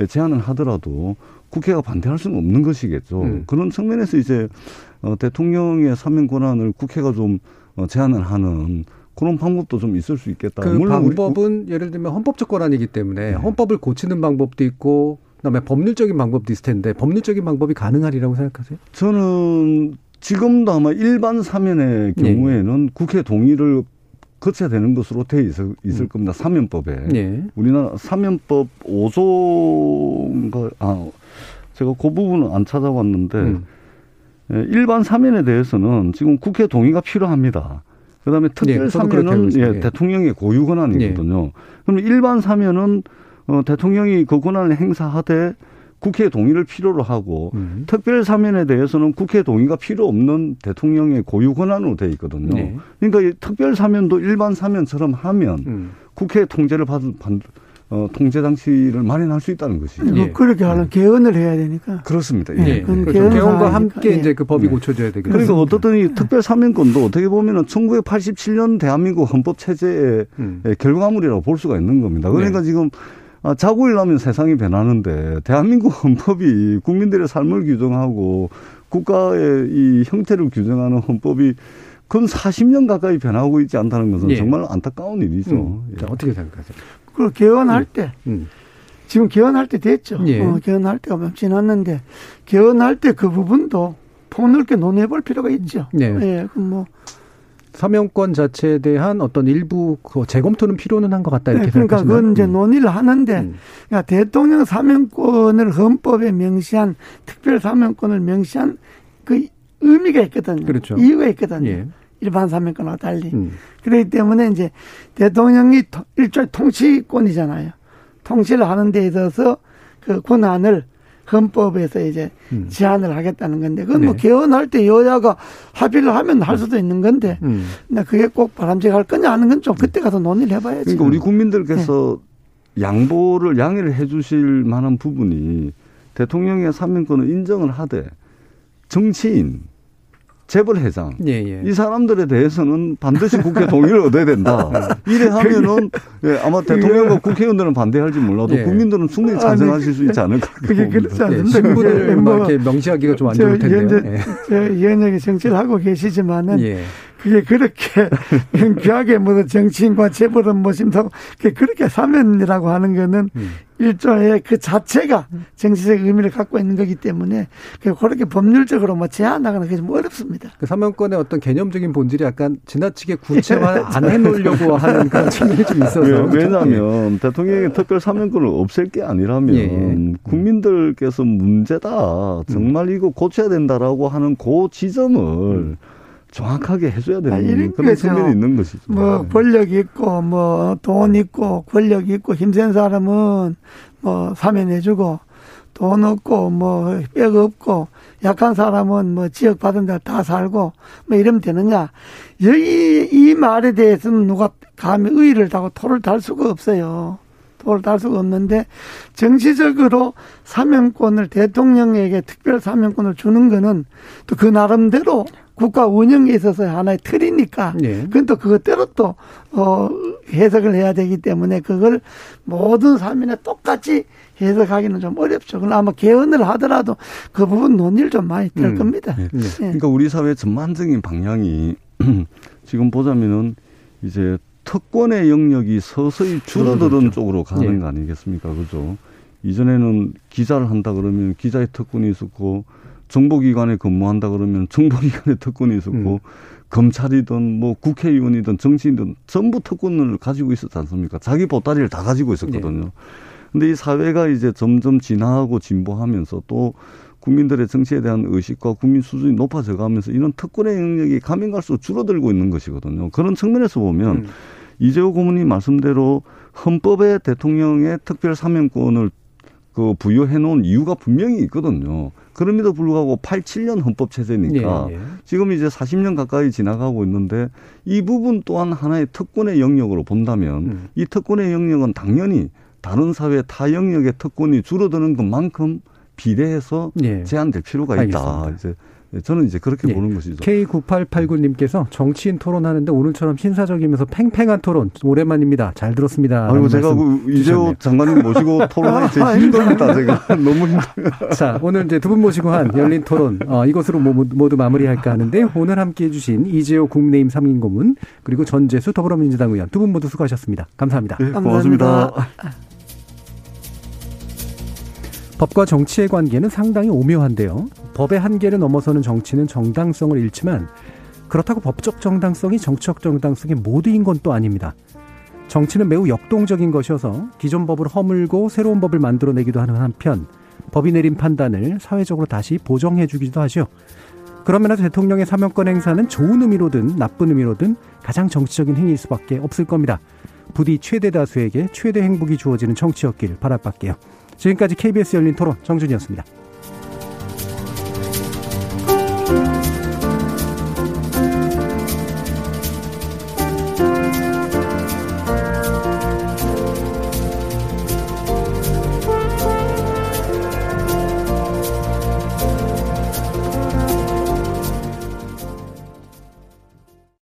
제안을 하더라도 국회가 반대할 수는 없는 것이겠죠. 음. 그런 측면에서 이제 어, 대통령의 사면 권한을 국회가 좀 어, 제안을 하는 그런 방법도 좀 있을 수 있겠다. 그 방법은 우리, 예를 들면 헌법적 권한이기 때문에 네. 헌법을 고치는 방법도 있고 그다음에 법률적인 방법도 있을 텐데 법률적인 방법이 가능하리라고 생각하세요? 저는 지금도 아마 일반 사면의 네. 경우에는 네. 국회 동의를 거쳐야 되는 것으로 돼 있을, 있을 음. 겁니다. 사면법에. 네. 우리나라 사면법 5조인가, 아, 제가 그 부분은 안 찾아봤는데, 음. 예, 일반 사면에 대해서는 지금 국회 동의가 필요합니다. 그 다음에 특별 네, 사면은 예, 예, 대통령의 고유 권한이거든요. 네. 그럼 일반 사면은 어, 대통령이 그 권한을 행사하되 국회 동의를 필요로 하고 음. 특별 사면에 대해서는 국회 동의가 필요 없는 대통령의 고유 권한으로 돼 있거든요. 네. 그러니까 이 특별 사면도 일반 사면처럼 하면 음. 국회 통제를 받은 어, 통제 장치를 마련할 수 있다는 것이죠. 예. 그렇게 하는 네. 개헌을 해야 되니까. 그렇습니다. 예. 예. 그렇죠. 개헌과 함께 예. 이제 그 법이 네. 고쳐져야 되겠죠. 그러니까 어떻든 이 특별 사면권도 어떻게 보면은 1987년 대한민국 헌법 체제의 음. 결과물이라고 볼 수가 있는 겁니다. 그러니까 네. 지금 아, 자고 일하면 세상이 변하는데 대한민국 헌법이 국민들의 삶을 규정하고 국가의 이 형태를 규정하는 헌법이 근 40년 가까이 변하고 있지 않다는 것은 예. 정말 안타까운 일이죠. 음. 자, 어떻게 생각하세요? 그 개헌할 예. 때 음. 지금 개헌할 때 됐죠. 예. 어, 개헌할 때가 몇 지났는데 개헌할 때 그 부분도 폭넓게 논의해볼 필요가 있죠. 네. 예, 그뭐 사명권 자체에 대한 어떤 일부 그 재검토는 필요는 한 것 같다 이렇게 네, 그러니까 그건 이제 음. 논의를 하는데 음. 그러니까 대통령 사명권을 헌법에 명시한 특별 사명권을 명시한 그 의미가 있거든요. 그렇죠. 이유가 있거든요. 예. 일반 사면권과 달리. 음. 그렇기 때문에 이제 대통령이 일종의 통치권이잖아요. 통치를 하는 데 있어서 그 권한을 헌법에서 이제 음. 제한을 하겠다는 건데 그건 뭐 네. 뭐 개헌할 때 여야가 합의를 하면 할 수도 있는 건데 음. 근데 그게 꼭 바람직할 거냐 하는 건 좀 그때 가서 논의를 해봐야지. 그러니까 우리 국민들께서 네. 양보를 양해를 해주실 만한 부분이 대통령의 사면권을 인정을 하되 정치인 재벌 회장 예, 예. 이 사람들에 대해서는 반드시 국회 동의를 얻어야 된다. 이래 하면은 예, 아마 대통령과 국회의원들은 반대할지 몰라도 예. 국민들은 충분히 찬성하실 수 있지 않을까. 그게 그렇지 예, 신분을 뭐 이렇게 명시하기가 좀 안 좋을 텐데요. 현재 정치를 하고 계시지만은 예. 그게 그렇게 귀하게 무슨 정치인과 재벌은 모심하고 그렇게 사면이라고 하는 거는 음. 일종의 그 자체가 정치적 의미를 갖고 있는 거기 때문에 그렇게 법률적으로 뭐 제한하거나 그게 좀 어렵습니다. 그 사면권의 어떤 개념적인 본질이 약간 지나치게 구체화 안 해놓으려고 하는 그런 측면이 좀 있어서. 네, 왜냐하면 예. 대통령의 특별 사면권을 없앨 게 아니라면 예. 예. 국민들께서 문제다. 정말 이거 고쳐야 된다라고 하는 그 지점을 음. 정확하게 해줘야 되는 아, 그런 측면이 있는 것이죠. 뭐 네. 권력 있고 뭐 돈 있고 권력 있고 힘센 사람은 뭐 사면해주고 돈 없고 뭐백 없고 약한 사람은 뭐 지역 받은 데 다 살고 뭐 이러면 되느냐 여기 이 말에 대해서는 누가 감히 의의를 다고 토를 달 수가 없어요. 토를 달 수가 없는데 정치적으로 사면권을 대통령에게 특별 사면권을 주는 거는 또 그 나름대로 국가 운영에 있어서 하나의 틀이니까 네. 그건 또 그것대로 또 어, 해석을 해야 되기 때문에 그걸 모든 사면에 똑같이 해석하기는 좀 어렵죠. 그럼 아마 개헌을 하더라도 그 부분 논의를 좀 많이 될 음. 겁니다. 네. 네. 그러니까 우리 사회 전반적인 방향이 지금 보자면은 이제 특권의 영역이 서서히 줄어드는 쪽으로 가는 네. 거 아니겠습니까? 그죠? 이전에는 기자를 한다 그러면 기자의 특권이 있었고 정보기관에 근무한다 그러면 정보기관에 특권이 있었고 음. 검찰이든 뭐 국회의원이든 정치인든 전부 특권을 가지고 있었지 않습니까? 자기 보따리를 다 가지고 있었거든요. 네. 근데 이 사회가 이제 점점 진화하고 진보하면서 또 국민들의 정치에 대한 의식과 국민 수준이 높아져 가면서 이런 특권의 영역이 가면 갈수록 줄어들고 있는 것이거든요. 그런 측면에서 보면 음. 이재호 고문이 말씀대로 헌법에 대통령의 특별 사면권을 그 부여해 놓은 이유가 분명히 있거든요. 그럼에도 불구하고 87년 헌법 체제니까 예, 예. 지금 이제 40년 가까이 지나가고 있는데 이 부분 또한 하나의 특권의 영역으로 본다면 음. 이 특권의 영역은 당연히 다른 사회 타 영역의 특권이 줄어드는 것만큼 비례해서 예. 제한될 필요가 있다. 알겠습니다. 이제 네, 저는 이제 그렇게 예. 보는 것이죠. K9889님께서 정치인 토론하는데 오늘처럼 신사적이면서 팽팽한 토론 오랜만입니다. 잘 들었습니다. 아이고 제가 그 이재호 장관님 모시고 토론하기 제 힘듭니다. 제가 너무 힘들어요. 자 오늘 이제 두 분 모시고 한 열린 토론 어, 이것으로 모두 마무리할까 하는데 오늘 함께해 주신 이재호 국민의힘 상임고문 그리고 전재수 더불어민주당 의원 두 분 모두 수고하셨습니다. 감사합니다. 네, 고맙습니다. 감사합니다. 법과 정치의 관계는 상당히 오묘한데요. 법의 한계를 넘어서는 정치는 정당성을 잃지만 그렇다고 법적 정당성이 정치적 정당성의 모두인 건 또 아닙니다. 정치는 매우 역동적인 것이어서 기존 법을 허물고 새로운 법을 만들어내기도 하는 한편 법이 내린 판단을 사회적으로 다시 보정해 주기도 하죠. 그러면서 대통령의 사면권 행사는 좋은 의미로든 나쁜 의미로든 가장 정치적인 행위일 수밖에 없을 겁니다. 부디 최대 다수에게 최대 행복이 주어지는 정치였길 바랄 밖에요. 지금까지 KBS 열린 토론 정준이었습니다.